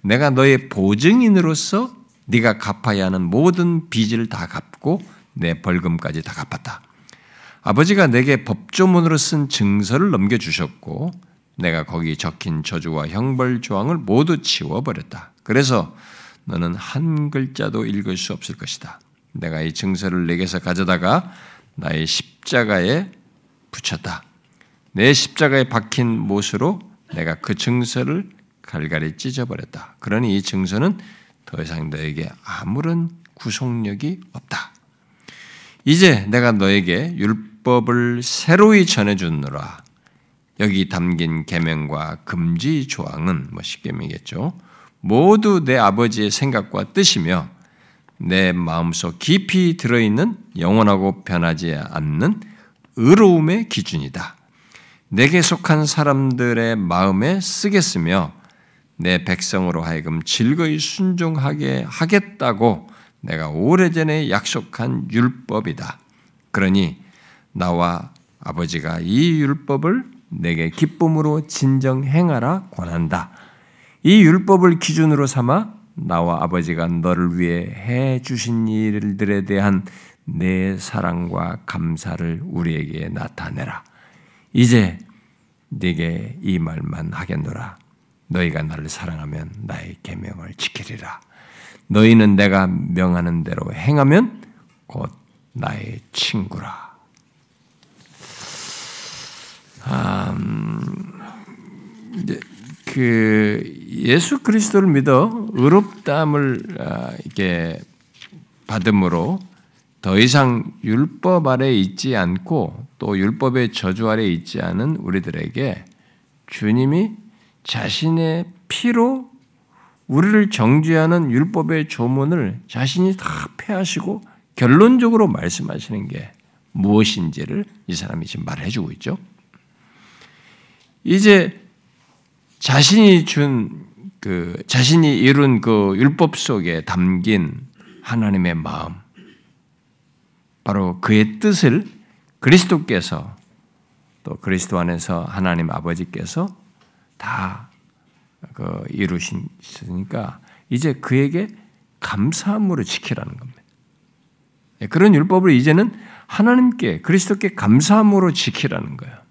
내가 너의 보증인으로서 네가 갚아야 하는 모든 빚을 다 갚고 내 벌금까지 다 갚았다. 아버지가 내게 법조문으로 쓴 증서를 넘겨주셨고 내가 거기 적힌 저주와 형벌 조항을 모두 지워버렸다. 그래서 너는 한 글자도 읽을 수 없을 것이다. 내가 이 증서를 내게서 가져다가 나의 십자가에 붙였다. 내 십자가에 박힌 못으로 내가 그 증서를 갈갈이 찢어버렸다. 그러니 이 증서는 더 이상 너에게 아무런 구속력이 없다. 이제 내가 너에게 율법 을 새로이 전해주느라 여기 담긴 계명과 금지 조항은 뭐 십계명이겠죠. 모두 내 아버지의 생각과 뜻이며 내 마음속 깊이 들어있는 영원하고 변하지 않는 의로움의 기준이다. 내게 속한 사람들의 마음에 쓰겠으며 내 백성으로 하여금 즐거이 순종하게 하겠다고 내가 오래전에 약속한 율법이다. 그러니 나와 아버지가 이 율법을 내게 기쁨으로 진정 행하라 권한다. 이 율법을 기준으로 삼아 나와 아버지가 너를 위해 해 주신 일들에 대한 내 사랑과 감사를 우리에게 나타내라. 이제 네게 이 말만 하겠노라. 너희가 나를 사랑하면 나의 계명을 지키리라. 너희는 내가 명하는 대로 행하면 곧 나의 친구라. 음, 이제 그 예수 그리스도를 믿어 의롭다함을 아, 이렇게 받음으로 더 이상 율법 아래 있지 않고 또 율법의 저주 아래 있지 않은 우리들에게 주님이 자신의 피로 우리를 정죄하는 율법의 조문을 자신이 다 폐하시고 결론적으로 말씀하시는 게 무엇인지를 이 사람이 지금 말해주고 있죠. 이제 자신이 준 그 자신이 이룬 그 율법 속에 담긴 하나님의 마음, 바로 그의 뜻을 그리스도께서 또 그리스도 안에서 하나님 아버지께서 다 그 이루시니까 이제 그에게 감사함으로 지키라는 겁니다. 예, 그런 율법을 이제는 하나님께 그리스도께 감사함으로 지키라는 거예요.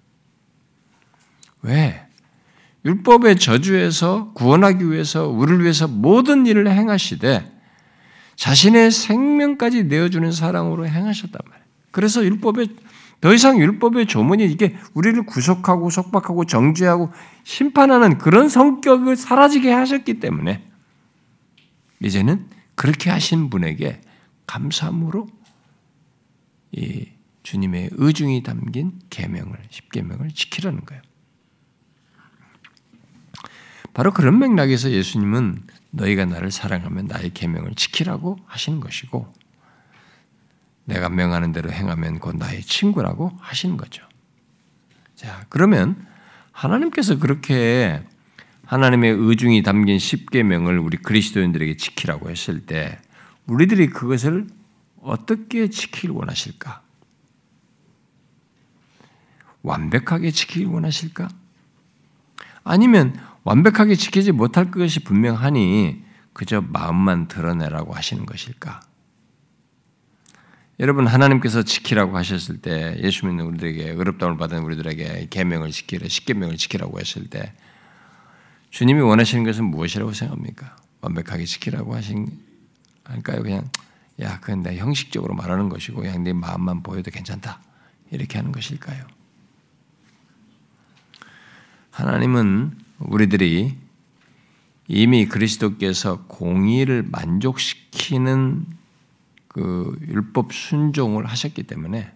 왜? 율법의 저주에서 구원하기 위해서 우리를 위해서 모든 일을 행하시되 자신의 생명까지 내어주는 사랑으로 행하셨단 말이에요. 그래서 율법의 더 이상 율법의 조문이 이게 우리를 구속하고 속박하고 정죄하고 심판하는 그런 성격을 사라지게 하셨기 때문에 이제는 그렇게 하신 분에게 감사함으로 이 주님의 의중이 담긴 계명을 십계명을 지키라는 거예요. 바로 그런 맥락에서 예수님은 너희가 나를 사랑하면 나의 계명을 지키라고 하시는 것이고 내가 명하는 대로 행하면 곧 나의 친구라고 하시는 거죠. 자, 그러면 하나님께서 그렇게 하나님의 의중이 담긴 십계명을 우리 그리스도인들에게 지키라고 했을 때 우리들이 그것을 어떻게 지키길 원하실까? 완벽하게 지키길 원하실까? 아니면 완벽하게 지키지 못할 것이 분명하니 그저 마음만 드러내라고 하시는 것일까? 여러분 하나님께서 지키라고 하셨을 때 예수 믿는 우리들에게 의롭다움을 받은 우리들에게 계명을 지키라 십계명을 지키라고 했을 때 주님이 원하시는 것은 무엇이라고 생각합니까? 완벽하게 지키라고 하신 할까요? 그냥 야 그건 내 형식적으로 말하는 것이고 그냥 네 마음만 보여도 괜찮다 이렇게 하는 것일까요? 하나님은 우리들이 이미 그리스도께서 공의를 만족시키는 그 율법 순종을 하셨기 때문에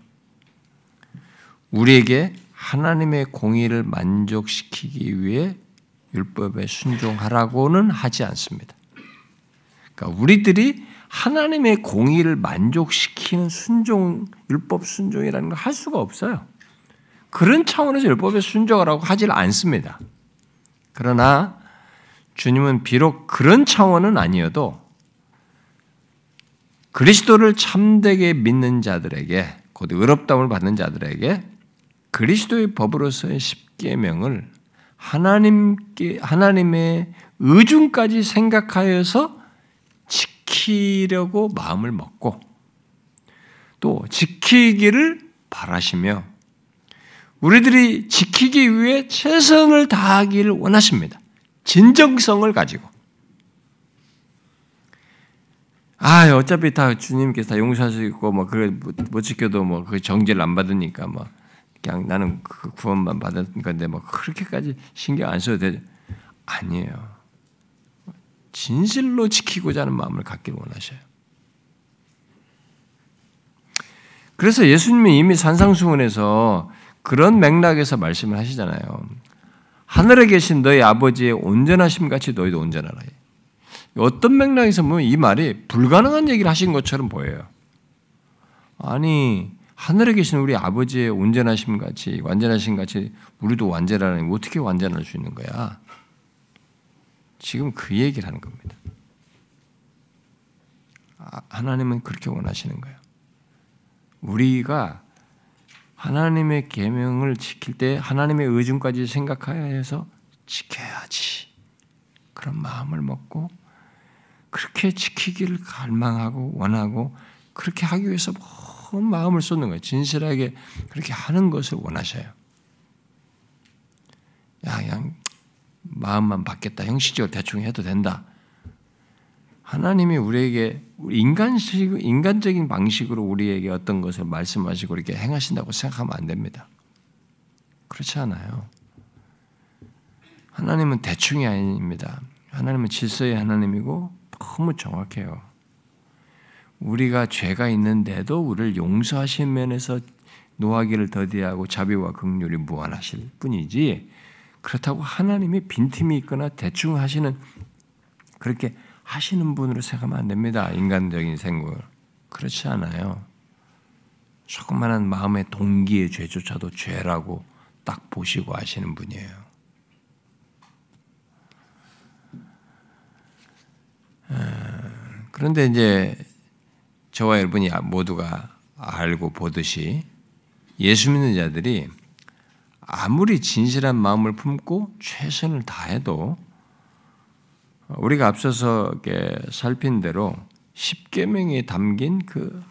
우리에게 하나님의 공의를 만족시키기 위해 율법에 순종하라고는 하지 않습니다. 그러니까 우리들이 하나님의 공의를 만족시키는 순종, 율법 순종이라는 걸 할 수가 없어요. 그런 차원에서 율법에 순종하라고 하질 않습니다. 그러나 주님은 비록 그런 차원은 아니어도 그리스도를 참되게 믿는 자들에게 곧 의롭다움을 받는 자들에게 그리스도의 법으로서의 십계명을 하나님께 하나님의 의중까지 생각하여서 지키려고 마음을 먹고 또 지키기를 바라시며 우리들이 지키기 위해 최선을 다하기를 원하십니다. 진정성을 가지고. 아, 어차피 다 주님께서 다 용서하시고, 뭐, 그걸 못 지켜도 뭐, 그 정죄를 안 받으니까, 뭐, 그냥 나는 그 구원만 받은 건데, 뭐, 그렇게까지 신경 안 써도 되죠. 아니에요. 진실로 지키고자 하는 마음을 갖기를 원하셔요. 그래서 예수님이 이미 산상수훈에서 그런 맥락에서 말씀을 하시잖아요. 하늘에 계신 너희 아버지의 온전하심 같이 너희도 온전하라. 어떤 맥락에서 보면 이 말이 불가능한 얘기를 하신 것처럼 보여요. 아니 하늘에 계신 우리 아버지의 온전하심 같이 완전하심 같이 우리도 완전하니 어떻게 완전할 수 있는 거야? 지금 그 얘기를 하는 겁니다. 아, 하나님은 그렇게 원하시는 거예요. 우리가 하나님의 계명을 지킬 때 하나님의 의중까지 생각해야 해서 지켜야지. 그런 마음을 먹고 그렇게 지키기를 갈망하고 원하고 그렇게 하기 위해서 온 마음을 쏟는 거예요. 진실하게 그렇게 하는 것을 원하셔요. 야, 그냥 마음만 받겠다. 형식적으로 대충 해도 된다. 하나님이 우리에게 인간식, 인간적인 방식으로 우리에게 어떤 것을 말씀하시고 이렇게 행하신다고 생각하면 안 됩니다. 그렇지 않아요. 하나님은 대충이 아닙니다. 하나님은 질서의 하나님이고 너무 정확해요. 우리가 죄가 있는데도 우리를 용서하신 면에서 노하기를 더디하고 자비와 긍휼이 무한하실 뿐이지 그렇다고 하나님이 빈틈이 있거나 대충 하시는 그렇게 하시는 분으로 생각하면 안 됩니다. 인간적인 생각을 그렇지 않아요. 조그마한 마음의 동기의 죄조차도 죄라고 딱 보시고 하시는 분이에요. 그런데 이제 저와 여러분이 모두가 알고 보듯이 예수 믿는 자들이 아무리 진실한 마음을 품고 최선을 다해도 우리가 앞서서 살핀 대로 십계명에 담긴 그,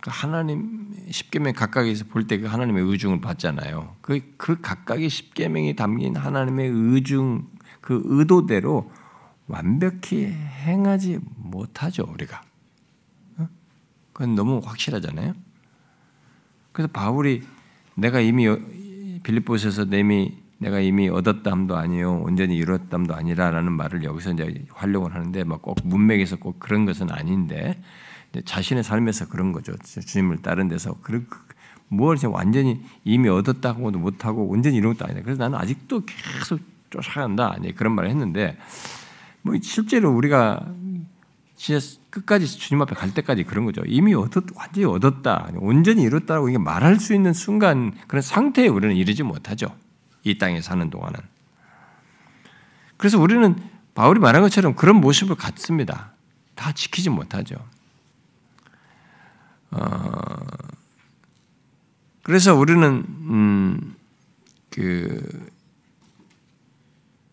그 하나님 십계명 각각에서 볼 때 그 하나님의 의중을 받잖아요. 그, 그 각각의 십계명이 담긴 하나님의 의중 그 의도대로 완벽히 행하지 못하죠 우리가. 그건 너무 확실하잖아요. 그래서 바울이 내가 이미 빌립보스에서 이미 내가 이미 얻었담도 아니요 온전히 이뤘담도 아니라라는 말을 여기서 이제 활용을 하는데 막 꼭 문맥에서 꼭 그런 것은 아닌데 자신의 삶에서 그런 거죠. 주님을 따른 데서 뭘 완전히 이미 얻었다고도 못하고 온전히 이런 것도 아니다. 그래서 나는 아직도 계속 쫓아간다. 그런 말을 했는데 뭐 실제로 우리가 진짜 끝까지 주님 앞에 갈 때까지 그런 거죠. 이미 얻었, 완전히 얻었다, 온전히 이뤘다고 말할 수 있는 순간 그런 상태에 우리는 이르지 못하죠. 이 땅에 사는 동안은. 그래서 우리는 바울이 말한 것처럼 그런 모습을 갖습니다. 다 지키지 못하죠. 어, 그래서 우리는 음,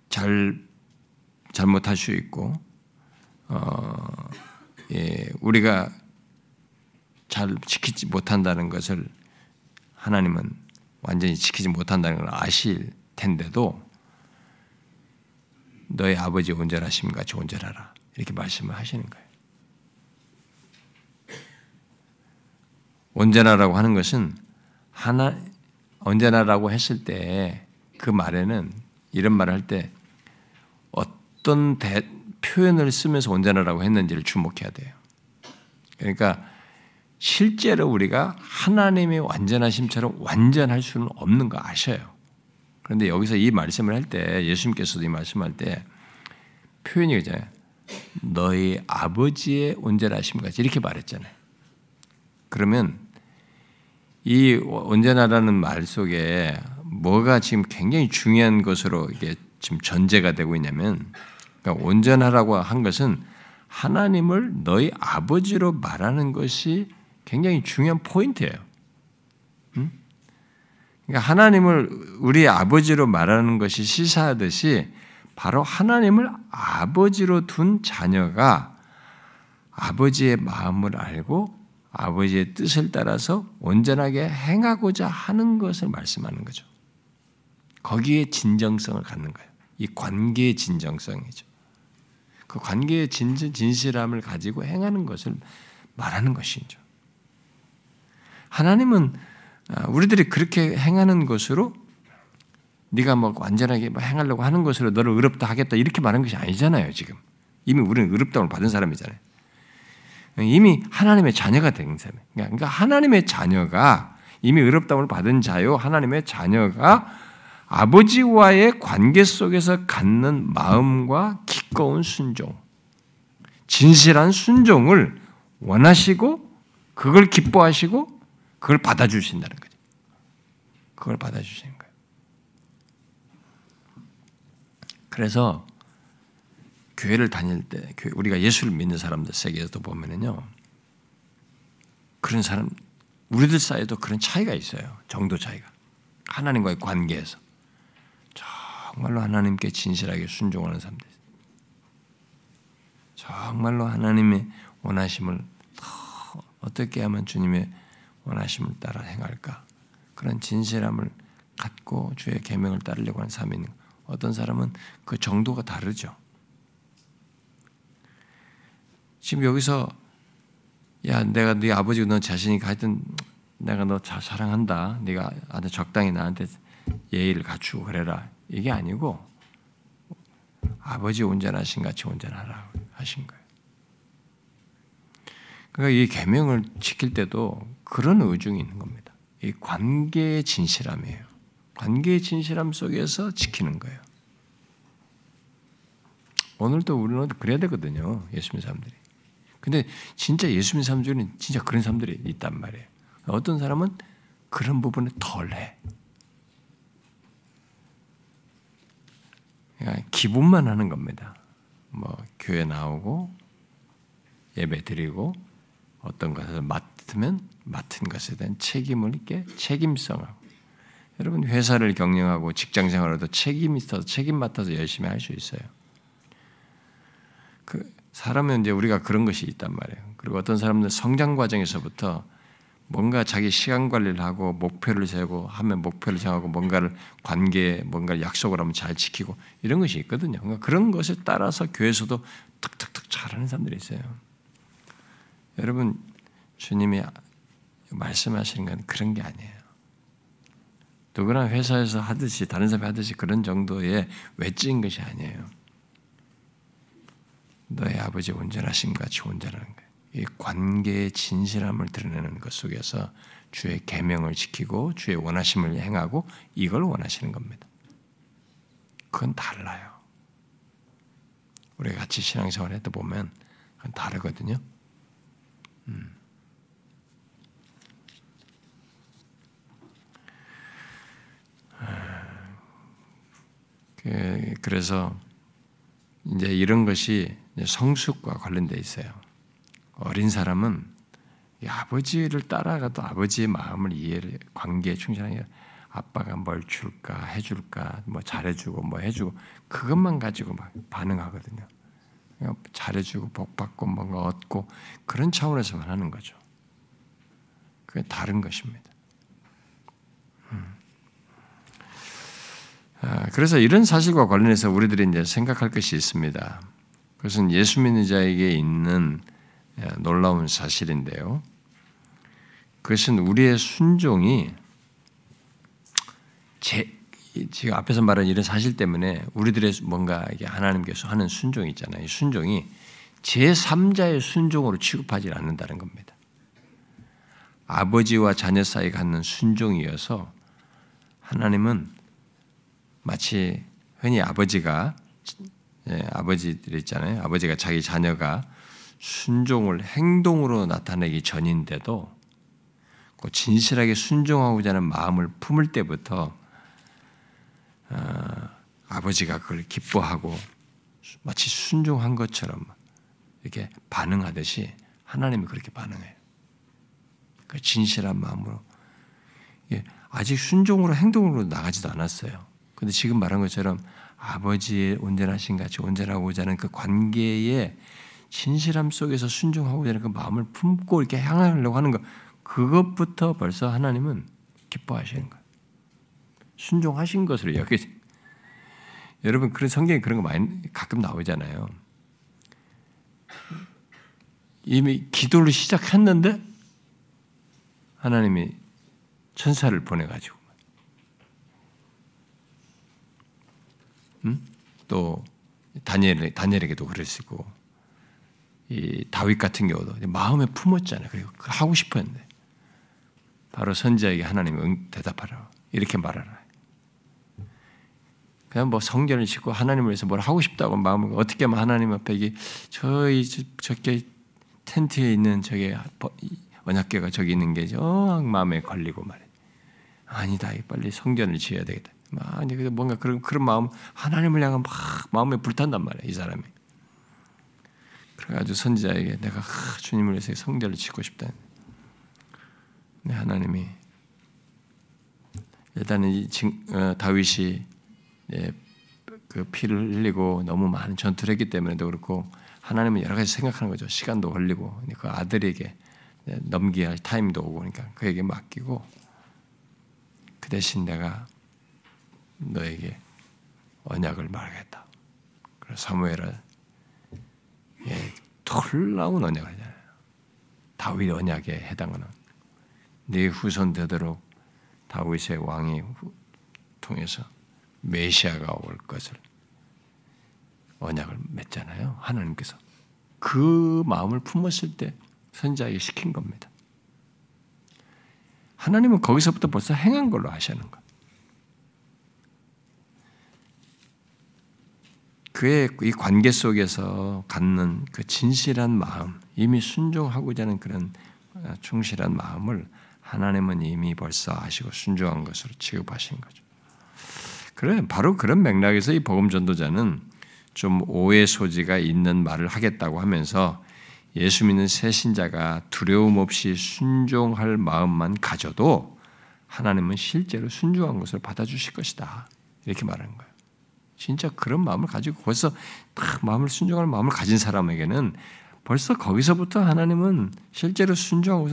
그잘 잘못할 수 있고 어, 예, 우리가 잘 지키지 못한다는 것을 하나님은 완전히 지키지 못한다는 걸 아실 텐데도 너의 아버지 온전하심 같이 온전하라 이렇게 말씀을 하시는 거예요. 온전하라고 하는 것은 하나 언제나라고 했을 때 그 말에는 이런 말을 할 때 어떤 대, 표현을 쓰면서 온전하라고 했는지를 주목해야 돼요. 그러니까 실제로 우리가 하나님의 완전하심처럼 완전할 수는 없는 거 아셔요. 그런데 여기서 이 말씀을 할 때 예수님께서도 이 말씀할 때 표현이 그잖아요. 너희 아버지의 온전하심 같이 이렇게 말했잖아요. 그러면 이 온전하다는 말 속에 뭐가 지금 굉장히 중요한 것으로 이게 지금 전제가 되고 있냐면 그러니까 온전하라고 한 것은 하나님을 너희 아버지로 말하는 것이 굉장히 중요한 포인트예요. 음? 그러니까 하나님을 우리 아버지로 말하는 것이 시사하듯이 바로 하나님을 아버지로 둔 자녀가 아버지의 마음을 알고 아버지의 뜻을 따라서 온전하게 행하고자 하는 것을 말씀하는 거죠. 거기에 진정성을 갖는 거예요. 이 관계의 진정성이죠. 그 관계의 진실함을 가지고 행하는 것을 말하는 것이죠. 하나님은 아, 우리들이 그렇게 행하는 것으로 네가 뭐 완전하게 뭐 행하려고 하는 것으로 너를 의롭다 하겠다 이렇게 말한 것이 아니잖아요. 지금 이미 우리는 의롭다움을 받은 사람이잖아요. 이미 하나님의 자녀가 된 사람. 그러니까 하나님의 자녀가 이미 의롭다움을 받은 자요. 하나님의 자녀가 아버지와의 관계 속에서 갖는 마음과 기꺼운 순종, 진실한 순종을 원하시고 그걸 기뻐하시고 그걸 받아주신다는 거죠. 그걸 받아주시는 거예요. 그래서 교회를 다닐 때 우리가 예수를 믿는 사람들 세계에서도 보면은요 그런 사람 우리들 사이에도 그런 차이가 있어요 정도 차이가 하나님과의 관계에서 정말로 하나님께 진실하게 순종하는 사람들 정말로 하나님의 원하심을 더 어떻게 하면 주님의 원하심을 따라 행할까 그런 진실함을 갖고 주의 계명을 따르려고 하는 사람이 있는 어떤 사람은 그 정도가 다르죠. 지금 여기서 야 내가 네 아버지가 너 자신이 하여튼 내가 너 사랑한다. 네가 아주 적당히 나한테 예의를 갖추고 그래라. 이게 아니고 아버지 온전하신 같이 온전하라 하신 거예요. 그러니까 이 계명을 지킬 때도 그런 의중이 있는 겁니다. 이 관계의 진실함이에요. 관계의 진실함 속에서 지키는 거예요. 오늘도 우리는 그래야 되거든요. 예수 믿는 사람들이. 근데 진짜 예수 믿는 사람 중에는 진짜 그런 사람들이 있단 말이에요. 어떤 사람은 그런 부분에 덜해. 그러니까 기분만 하는 겁니다. 뭐 교회 나오고 예배 드리고 어떤 것을 맡으면 맡은 것에 대한 책임을 있게 책임성하고 여러분 회사를 경영하고 직장 생활에도 책임 있어서 책임 맡아서 열심히 할 수 있어요. 그 사람은 이제 우리가 그런 것이 있단 말이에요. 그리고 어떤 사람들 성장 과정에서부터 뭔가 자기 시간 관리를 하고 목표를 세고 하면 목표를 정하고 뭔가를 관계 뭔가 약속을 하면 잘 지키고 이런 것이 있거든요. 그러니까 그런 것에 따라서 교회에서도 탁탁탁 잘하는 사람들이 있어요. 여러분 주님이 말씀하시는 건 그런 게 아니에요. 누구나 회사에서 하듯이 다른 사람이 하듯이 그런 정도의 외적인 것이 아니에요. 너의 아버지 온전하심 같이 온전하는 거예요. 이 관계의 진실함을 드러내는 것 속에서 주의 계명을 지키고 주의 원하심을 행하고 이걸 원하시는 겁니다. 그건 달라요. 우리가 같이 신앙생활 해도 보면 그건 다르거든요. 그, 그래서 이제 이런 것이 성숙과 관련돼 있어요. 어린 사람은 아버지를 따라가도 아버지의 마음을 이해를 관계에 충실하게 아빠가 뭘 줄까 해줄까 뭐 잘해주고 뭐 해주고 그것만 가지고 막 반응하거든요. 잘해주고 복받고 뭔가 얻고 그런 차원에서만 하는 거죠. 그게 다른 것입니다. 음. 아, 그래서 이런 사실과 관련해서 우리들이 이제 생각할 것이 있습니다. 그것은 예수 믿는 자에게 있는 놀라운 사실인데요. 그것은 우리의 순종이 제, 지금 앞에서 말한 이런 사실 때문에 우리들의 뭔가 하나님께서 하는 순종이 있잖아요. 순종이 제3자의 순종으로 취급하지 않는다는 겁니다. 아버지와 자녀 사이 갖는 순종이어서 하나님은 마치 흔히 아버지가 예, 아버지들 있잖아요. 아버지가 자기 자녀가 순종을 행동으로 나타내기 전인데도 그 진실하게 순종하고자 하는 마음을 품을 때부터 어, 아버지가 그걸 기뻐하고 마치 순종한 것처럼 이렇게 반응하듯이 하나님이 그렇게 반응해요. 그 진실한 마음으로 예, 아직 순종으로 행동으로 나가지도 않았어요. 근데 지금 말한 것처럼 아버지의 온전하신 같이 온전하고자 하는 그 관계의 진실함 속에서 순종하고자 하는 그 마음을 품고 이렇게 향하려고 하는 것, 그것부터 벌써 하나님은 기뻐하시는 거예요. 순종하신 것으로 여기 여러분 그런 성경에 그런 거 많이 가끔 나오잖아요. 이미 기도를 시작했는데 하나님이 천사를 보내가지고 음? 또 다니엘 다니엘에게도 그랬고 이 다윗 같은 경우도 마음에 품었잖아요. 그리고 하고 싶었는데 바로 선지자에게 하나님이 대답하라 이렇게 말하라. 그냥 뭐 성전을 짓고 하나님을 위해서 뭘 하고 싶다고 마음을 어떻게 하면 하나님 앞에 저희 저게 텐트에 있는 저게 언약궤가 저기 있는 게 저 마음에 걸리고 말해. 아니다, 빨리 성전을 지어야 되겠다. 아니 뭔가 그런 그런 마음 하나님을 향한 막 마음에 불탄단 말이야 이 사람이. 그래가지고 선지자에게 내가 아, 주님을 위해서 성전을 짓고 싶다. 네, 하나님이 일단은 이 어, 다윗이 예, 그 피를 흘리고 너무 많은 전투를 했기 때문에도 그렇고 하나님은 여러 가지 생각하는 거죠. 시간도 걸리고 그 아들에게 넘기야 할 타임도 오고 그러니까 그에게 맡기고 그 대신 내가 너에게 언약을 말하겠다. 그래서 사무엘은 예, 털나온 언약이잖아요. 다윗 언약에 해당하는 네 후손 되도록 다윗의 왕이 통해서 메시아가 올 것을 언약을 맺잖아요. 하나님께서 그 마음을 품었을 때 선자에게 시킨 겁니다. 하나님은 거기서부터 벌써 행한 걸로 하시는 거. 그의 이 관계 속에서 갖는 그 진실한 마음, 이미 순종하고자 하는 그런 어, 충실한 마음을 하나님은 이미 벌써 아시고 순종한 것으로 취급하신 거죠. 그래, 바로 그런 맥락에서 이 복음 전도자는 좀 오해 소지가 있는 말을 하겠다고 하면서 예수 믿는 새 신자가 두려움 없이 순종할 마음만 가져도 하나님은 실제로 순종한 것을 받아주실 것이다. 이렇게 말하는 거예요. 진짜 그런 마음을 가지고 벌써 딱 마음을 순종할 마음을 가진 사람에게는 벌써 거기서부터 하나님은 실제로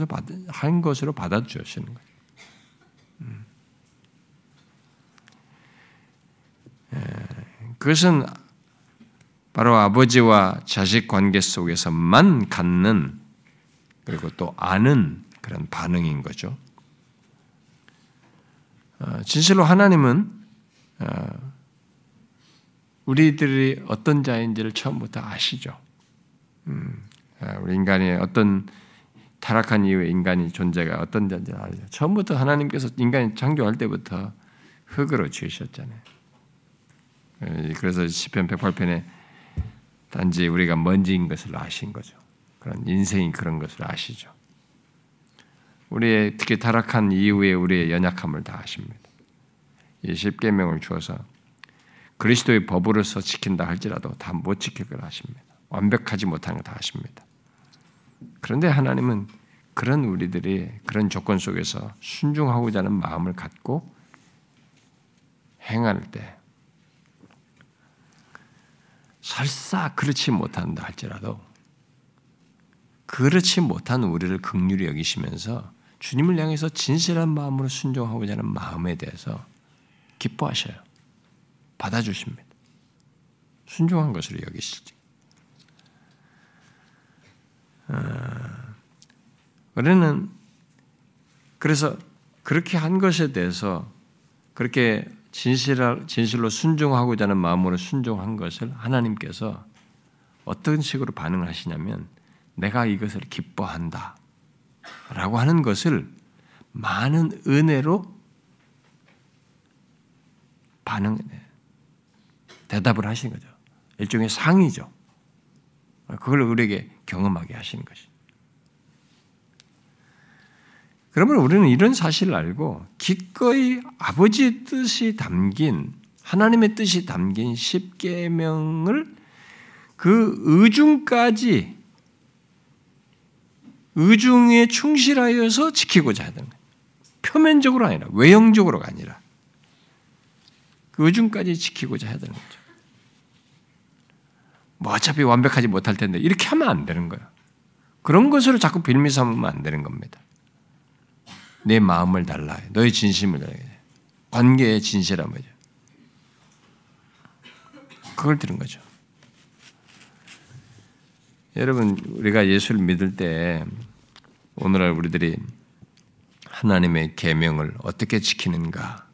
받, 한 것으로 받아주시는 거예요. 음. 예, 그것은 바로 아버지와 자식 관계 속에서만 갖는 그리고 또 아는 그런 반응인 거죠. 어, 진실로 하나님은 어, 우리들이 어떤 자인지를 처음부터 아시죠. 음, 어, 우리 인간이 어떤 타락한 이후에 인간이 존재가 어떤 자인지 알죠. 처음부터 하나님께서 인간이 창조할 때부터 흙으로 지으셨잖아요. 그래서 시편 108편에 단지 우리가 먼지인 것을 아신 거죠. 그런 인생이 그런 것을 아시죠. 우리의 특히 타락한 이후에 우리의 연약함을 다 아십니다. 이 십계명을 주어서 그리스도의 법으로서 지킨다 할지라도 다 못 지킬 걸 아십니다. 완벽하지 못한 걸다 아십니다. 그런데 하나님은 그런 우리들이 그런 조건 속에서 순종하고자 하는 마음을 갖고 행할 때 설사 그렇지 못한다 할지라도 그렇지 못한 우리를 극률히 여기시면서 주님을 향해서 진실한 마음으로 순종하고자 하는 마음에 대해서 기뻐하셔요. 받아주십니다. 순종한 것으로 여기시지. 어, 우리는 그래서 그렇게 한 것에 대해서 그렇게 진실 진실로 순종하고자 하는 마음으로 순종한 것을 하나님께서 어떤 식으로 반응을 하시냐면 내가 이것을 기뻐한다. 라고 하는 것을 많은 은혜로 반응, 대답을 하시는 거죠. 일종의 상이죠. 그걸 우리에게 경험하게 하시는 것이. 그러면 우리는 이런 사실을 알고 기꺼이 아버지의 뜻이 담긴 하나님의 뜻이 담긴 십계명을 그 의중까지 의중에 충실하여서 지키고자 하는 거예요. 표면적으로 아니라 외형적으로가 아니라 그 의중까지 지키고자 되는 거죠. 뭐 어차피 완벽하지 못할 텐데 이렇게 하면 안 되는 거예요. 그런 것으로 자꾸 빌미 삼으면 안 되는 겁니다. 내 마음을 달라. 너의 진심을 달라. 관계의 진실한 거죠. 그걸 들은 거죠. 여러분, 우리가 예수를 믿을 때 오늘날 우리들이 하나님의 계명을 어떻게 지키는가?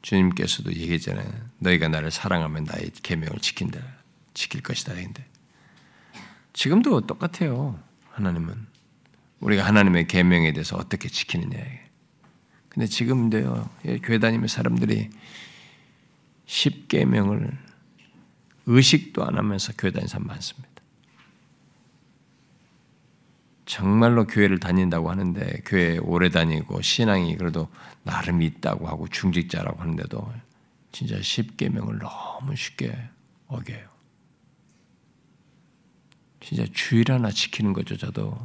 예, 주님께서도 얘기했잖아요. 너희가 나를 사랑하면 나의 계명을 지킨다. 지킬 것이다. 근데 지금도 똑같아요. 하나님은 우리가 하나님의 계명에 대해서 어떻게 지키느냐. 근데 지금도요, 예, 교회 다니는 사람들이 십계명을 의식도 안 하면서 교회 다니는 사람 많습니다. 정말로 교회를 다닌다고 하는데 교회 오래 다니고 신앙이 그래도 나름 있다고 하고 중직자라고 하는데도 진짜 십계명을 너무 쉽게 어겨요. 진짜 주일 하나 지키는 것조차도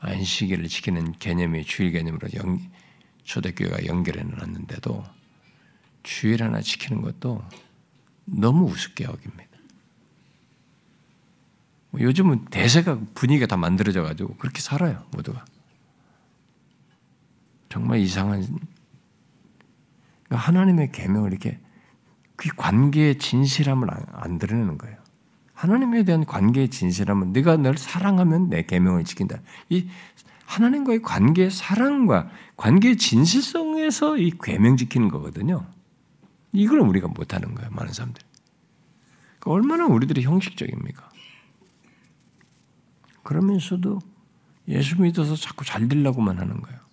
안식일을 지키는 개념이 주일 개념으로 연, 초대교회가 연결해 놨는데도 주일 하나 지키는 것도 너무 우습게 여깁니다. 뭐 요즘은 대세가 분위기가 다 만들어져 가지고 그렇게 살아요 모두가. 정말 이상한 그러니까 하나님의 계명을 이렇게 그 관계의 진실함을 안 드러내는 거예요. 하나님에 대한 관계의 진실함은 네가 널 사랑하면 내 계명을 지킨다. 이 하나님과의 관계의 사랑과 관계의 진실성에서 이 계명 지키는 거거든요. 이걸 우리가 못하는 거예요, 많은 사람들. 그러니까 얼마나 우리들이 형식적입니까? 그러면서도 예수 믿어서 자꾸 잘 되려고만 하는 거예요.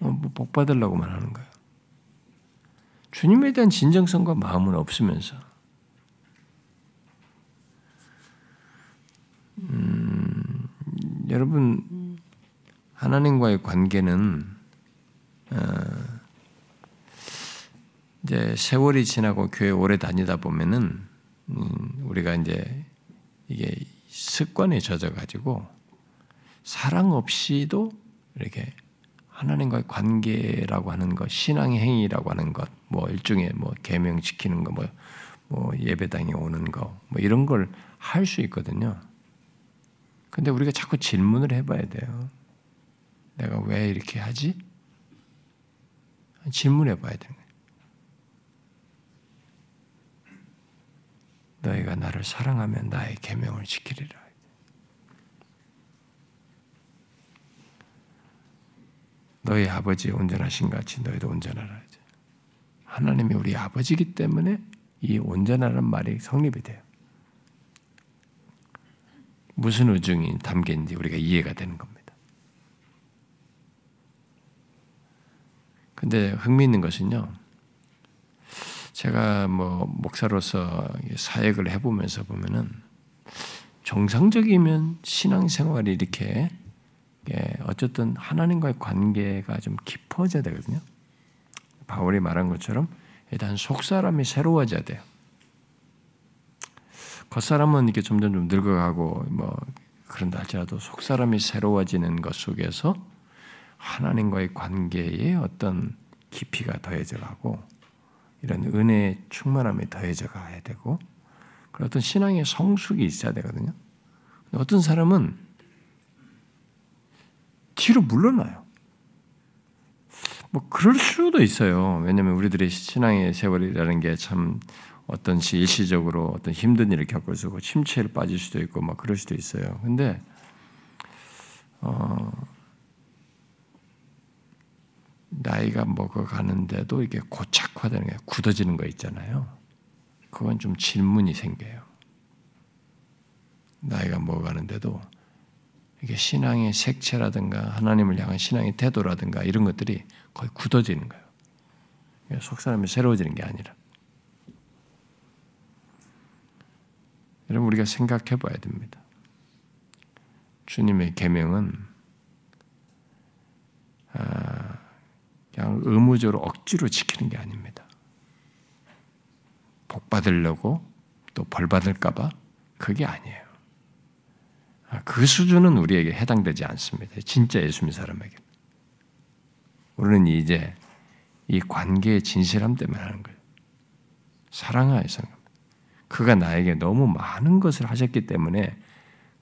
어, 뭐복 받으려고만 하는 거예요. 주님에 대한 진정성과 마음은 없으면서 음, 여러분 하나님과의 관계는 어, 이제 세월이 지나고 교회 오래 다니다 보면은 음, 우리가 이제 이게 습관에 젖어 가지고 사랑 없이도 이렇게 하나님과의 관계라고 하는 것, 신앙의 행위라고 하는 것, 뭐 일종의 뭐 계명 지키는 거, 뭐, 뭐 예배당에 오는 거, 뭐 이런 걸 할 수 있거든요. 근데 우리가 자꾸 질문을 해봐야 돼요. 내가 왜 이렇게 하지? 질문해봐야 되는 거예요. 너희가 나를 사랑하면 나의 계명을 지키리라. 너희 아버지 온전하신 같이 너희도 온전하라. 하나님이 우리 아버지기 때문에 이 온전하라는 말이 성립이 돼요. 무슨 우중이 담긴지 우리가 이해가 되는 겁니다. 근데 흥미있는 것은요. 제가 뭐 목사로서 사역을 해보면서 보면은 정상적이면 신앙생활이 이렇게 어쨌든 하나님과의 관계가 좀 깊어져야 되거든요. 바울이 말한 것처럼 일단 속 사람이 새로워져야 돼요. 겉 사람은 이렇게 점점 좀 늙어가고 뭐 그런다 할지라도 속 사람이 새로워지는 것 속에서 하나님과의 관계에 어떤 깊이가 더해져가고 이런 은혜의 충만함이 더해져 가야 되고 그런 어떤 신앙의 성숙이 있어야 되거든요. 어떤 사람은 뒤로 물러나요. 뭐 그럴 수도 있어요. 왜냐하면 우리들의 신앙의 세월이라는 게 참 어떤 시 일시적으로 어떤 힘든 일을 겪을 수 있고 침체를 빠질 수도 있고 막 그럴 수도 있어요. 근데 어, 나이가 먹어가는데도 이게 고착화되는 게 굳어지는 거 있잖아요. 그건 좀 질문이 생겨요. 나이가 먹어가는데도 신앙의 색채라든가 하나님을 향한 신앙의 태도라든가 이런 것들이 거의 굳어지는 거예요. 속 사람이 새로워지는 게 아니라. 여러분 우리가 생각해 봐야 됩니다. 주님의 계명은 아, 그냥 의무적으로 억지로 지키는 게 아닙니다. 복 받으려고 또 벌 받을까봐 그게 아니에요. 아, 그 수준은 우리에게 해당되지 않습니다. 진짜 예수 믿 사람에게. 우리는 이제 이 관계의 진실함 때문에 하는 거예요. 사랑하여서 그가 나에게 너무 많은 것을 하셨기 때문에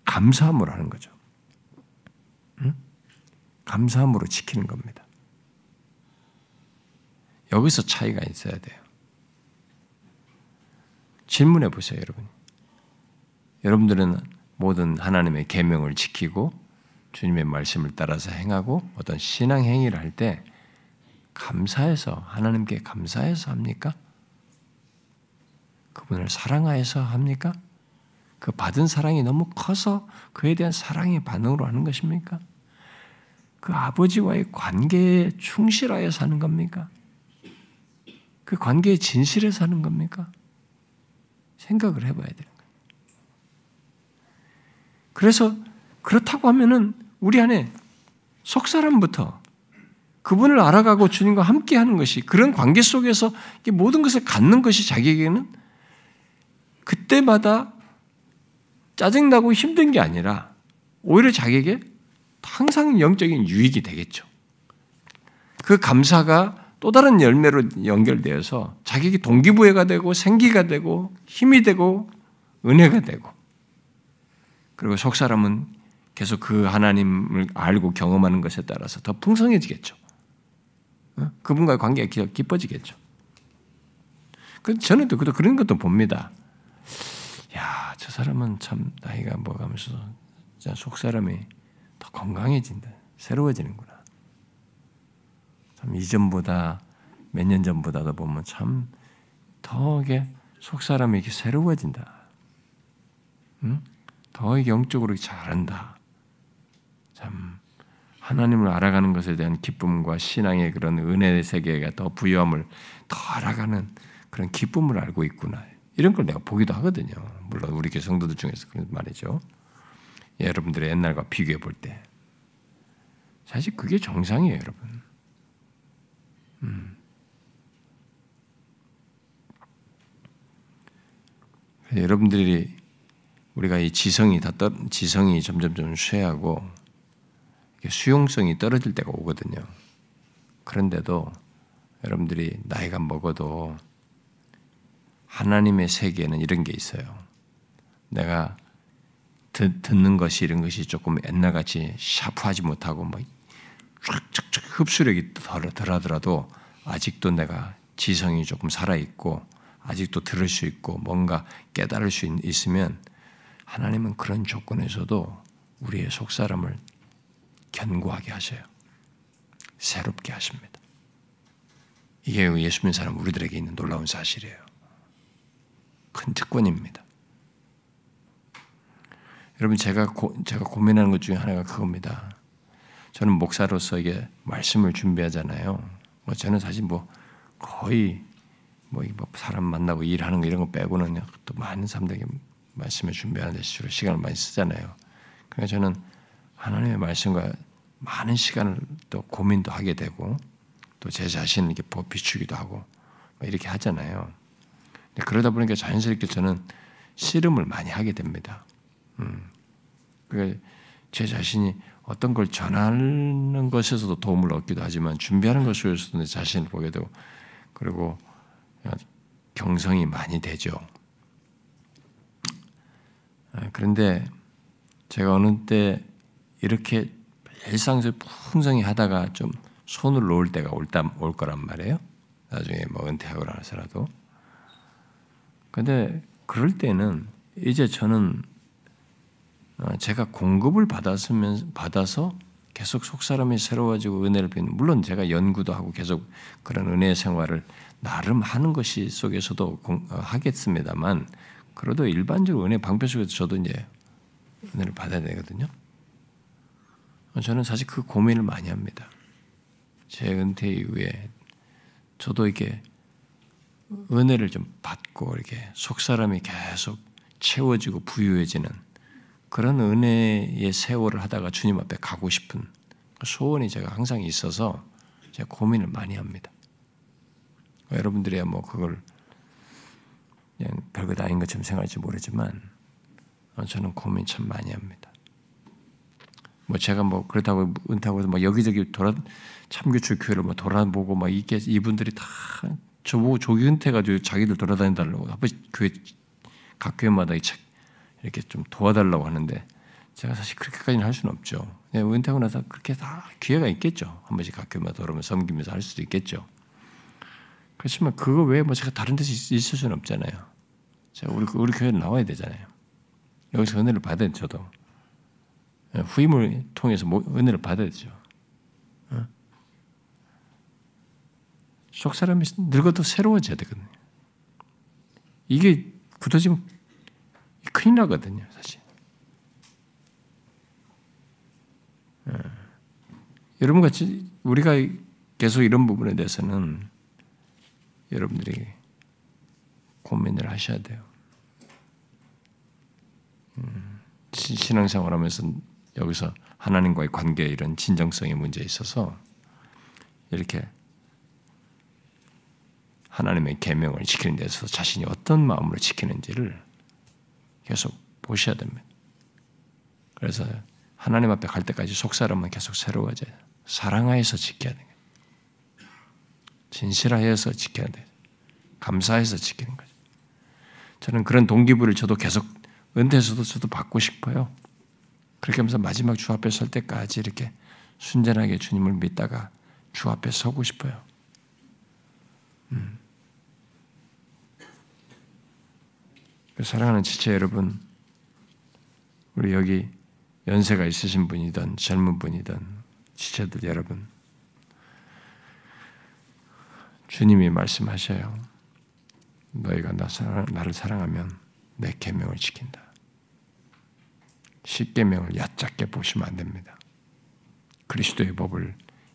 감사함으로 하는 거죠. 응? 감사함으로 지키는 겁니다. 여기서 차이가 있어야 돼요. 질문해 보세요, 여러분. 여러분들은 모든 하나님의 계명을 지키고 주님의 말씀을 따라서 행하고 어떤 신앙 행위를 할 때 감사해서 하나님께 감사해서 합니까? 그분을 사랑하여서 합니까? 그 받은 사랑이 너무 커서 그에 대한 사랑의 반응으로 하는 것입니까? 그 아버지와의 관계에 충실하여 사는 겁니까? 그 관계의 진실에 사는 겁니까? 생각을 해봐야 거예요. 그래서 그렇다고 하면은 우리 안에 속 사람부터 그분을 알아가고 주님과 함께 하는 것이 그런 관계 속에서 모든 것을 갖는 것이 자기에게는 그때마다 짜증나고 힘든 게 아니라 오히려 자기에게 항상 영적인 유익이 되겠죠. 그 감사가 또 다른 열매로 연결되어서 자기에게 동기부여가 되고 생기가 되고 힘이 되고 은혜가 되고 그리고 속 사람은 계속 그 하나님을 알고 경험하는 것에 따라서 더 풍성해지겠죠. 어? 그분과의 관계가 깊어지겠죠. 그 저는 또 그런 것도 봅니다. 야, 저 사람은 참 나이가 먹으면서 속 사람이 더 건강해진다, 새로워지는구나. 참 이전보다 몇 년 전보다도 보면 참 더게 속 사람이 이렇게 새로워진다. 응? 더 영적으로 잘한다. 참 하나님을 알아가는 것에 대한 기쁨과 신앙의 그런 은혜의 세계가 더 부여함을 더 알아가는 그런 기쁨을 알고 있구나. 이런 걸 내가 보기도 하거든요. 물론 우리 교 성도들 중에서 그런 말이죠. 여러분들의 옛날과 비교해 볼 때. 사실 그게 정상이에요, 여러분. 음. 여러분들이 우리가 이 지성이 다 떠, 지성이 점점 좀 쇠하고 수용성이 떨어질 때가 오거든요. 그런데도 여러분들이 나이가 먹어도 하나님의 세계에는 이런 게 있어요. 내가 듣, 는 것이 이런 것이 조금 옛날같이 샤프하지 못하고 뭐 쫙쫙쫙 흡수력이 덜, 덜하더라도 아직도 내가 지성이 조금 살아있고 아직도 들을 수 있고 뭔가 깨달을 수 있, 으면 하나님은 그런 조건에서도 우리의 속사람을 견고하게 하셔요. 새롭게 하십니다. 이게 예수 믿는 사람 우리들에게 있는 놀라운 사실이에요. 큰 특권입니다. 여러분 제가 고, 제가 고민하는 것 중에 하나가 그겁니다. 저는 목사로서 이게 말씀을 준비하잖아요. 뭐 저는 사실 뭐 거의 뭐 사람 만나고 일하는 거 이런 거 빼고는 또 많은 사람들에게 말씀을 준비하는 데 주로 시간을 많이 쓰잖아요. 그러니까 저는 하나님의 말씀과 많은 시간을 또 고민도 하게 되고 또 제 자신을 이렇게 비추기도 하고 이렇게 하잖아요. 그러다 보니까 자연스럽게 저는 씨름을 많이 하게 됩니다. 음. 제 자신이 어떤 걸 전하는 것에서도 도움을 얻기도 하지만 준비하는 것에서도 내 자신을 보게 되고 그리고 경성이 많이 되죠. 아, 그런데 제가 어느 때 이렇게 일상에서 풍성히 하다가 좀 손을 놓을 때가 올다 올 거란 말이에요. 나중에 뭐 은퇴하고 나서라도. 근데 그럴 때는 이제 저는 어, 제가 공급을 받았으면 받아서 계속 속 사람이 새로워지고 은혜를 배는 물론 제가 연구도 하고 계속 그런 은혜 생활을 나름 하는 것이 속에서도 어, 하겠습니다만 그래도 일반적으로 은혜 방패 속에서 저도 이제 은혜를 받아야 되거든요. 저는 사실 그 고민을 많이 합니다. 제 은퇴 이후에 저도 이렇게 은혜를 좀 받고 이렇게 속 사람이 계속 채워지고 부유해지는 그런 은혜의 세월을 하다가 주님 앞에 가고 싶은 소원이 제가 항상 있어서 제가 고민을 많이 합니다. 여러분들이야 뭐 그걸 그냥 별것 아닌 것처럼 생각할지 모르지만 저는 고민 참 많이 합니다. 뭐 제가 뭐 그렇다고 은퇴하고 막 여기저기 돌아 참교출 교회를 뭐 돌아보고 막 이게 이분들이 다 저보고 조기 은퇴가지고 자기들 돌아다니달라고 한 번씩 교회 각 교회마다 이렇게 좀 도와달라고 하는데 제가 사실 그렇게까지는 할 수는 없죠. 네, 은퇴하고 나서 그렇게 다 기회가 있겠죠. 한 번씩 각 교회마다 돌아오면 섬기면서 할 수도 있겠죠. 그렇지만 그거 외에 뭐 제가 다른 데서 있을 수는 없잖아요. 제가 우리 우리 교회 나와야 되잖아요. 여기서 은혜를 받아야 저도. 예, 후임을 통해서 뭐 은혜를 받아야죠. 어? 속 사람이 늙어도 새로워져야 되거든요. 이게 굳어지면 큰일 나거든요, 사실. 예. 여러분 같이 우리가 계속 이런 부분에 대해서는 여러분들이 고민을 하셔야 돼요. 음, 신앙생활 하면서 여기서 하나님과의 관계 이런 진정성의 문제에 있어서 이렇게 하나님의 계명을 지키는 데서 자신이 어떤 마음으로 지키는지를 계속 보셔야 됩니다. 그래서 하나님 앞에 갈 때까지 속사람은 계속 새로워져요. 사랑하여서 지켜야 돼요. 진실하여서 지켜야 돼요. 감사해서 지키는 거죠. 저는 그런 동기부를 저도 계속 은퇴에서도 저도 받고 싶어요. 그렇게 하면서 마지막 주 앞에 설 때까지 이렇게 순전하게 주님을 믿다가 주 앞에 서고 싶어요. 음. 사랑하는 지체 여러분, 우리 여기 연세가 있으신 분이든 젊은 분이든 지체들 여러분, 주님이 말씀하셔요. 너희가 나 사랑, 나를 사랑하면 내 계명을 지킨다. 십계명을 얕잡게 보시면 안 됩니다. 그리스도의 법을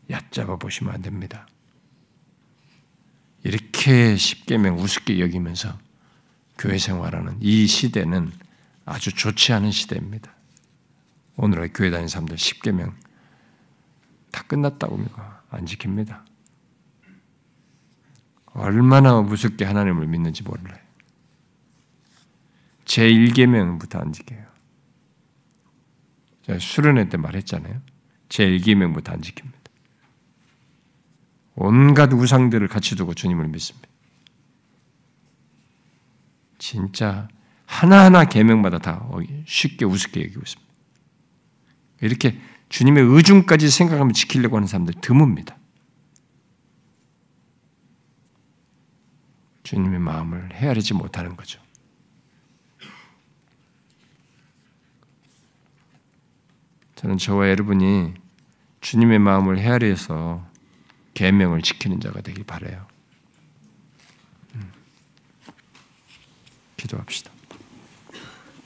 얕잡아 보시면 안 됩니다. 이렇게 십계명 우습게 여기면서 교회 생활하는 이 시대는 아주 좋지 않은 시대입니다. 오늘의 교회 다니는 사람들 십계명 다 끝났다고 합니다. 안 지킵니다. 얼마나 무섭게 하나님을 믿는지 몰라요. 제 1계명부터 안 지켜요. 제가 수련회 때 말했잖아요. 제 1계명부터 안 지킵니다. 온갖 우상들을 같이 두고 주님을 믿습니다. 진짜 하나하나 계명마다 다 쉽게 우습게 여기고 있습니다. 이렇게 주님의 의중까지 생각하면 지키려고 하는 사람들 드뭅니다. 주님의 마음을 헤아리지 못하는 거죠. 저는 저와 여러분이 주님의 마음을 헤아려서 계명을 지키는 자가 되길 바래요. 음. 기도합시다.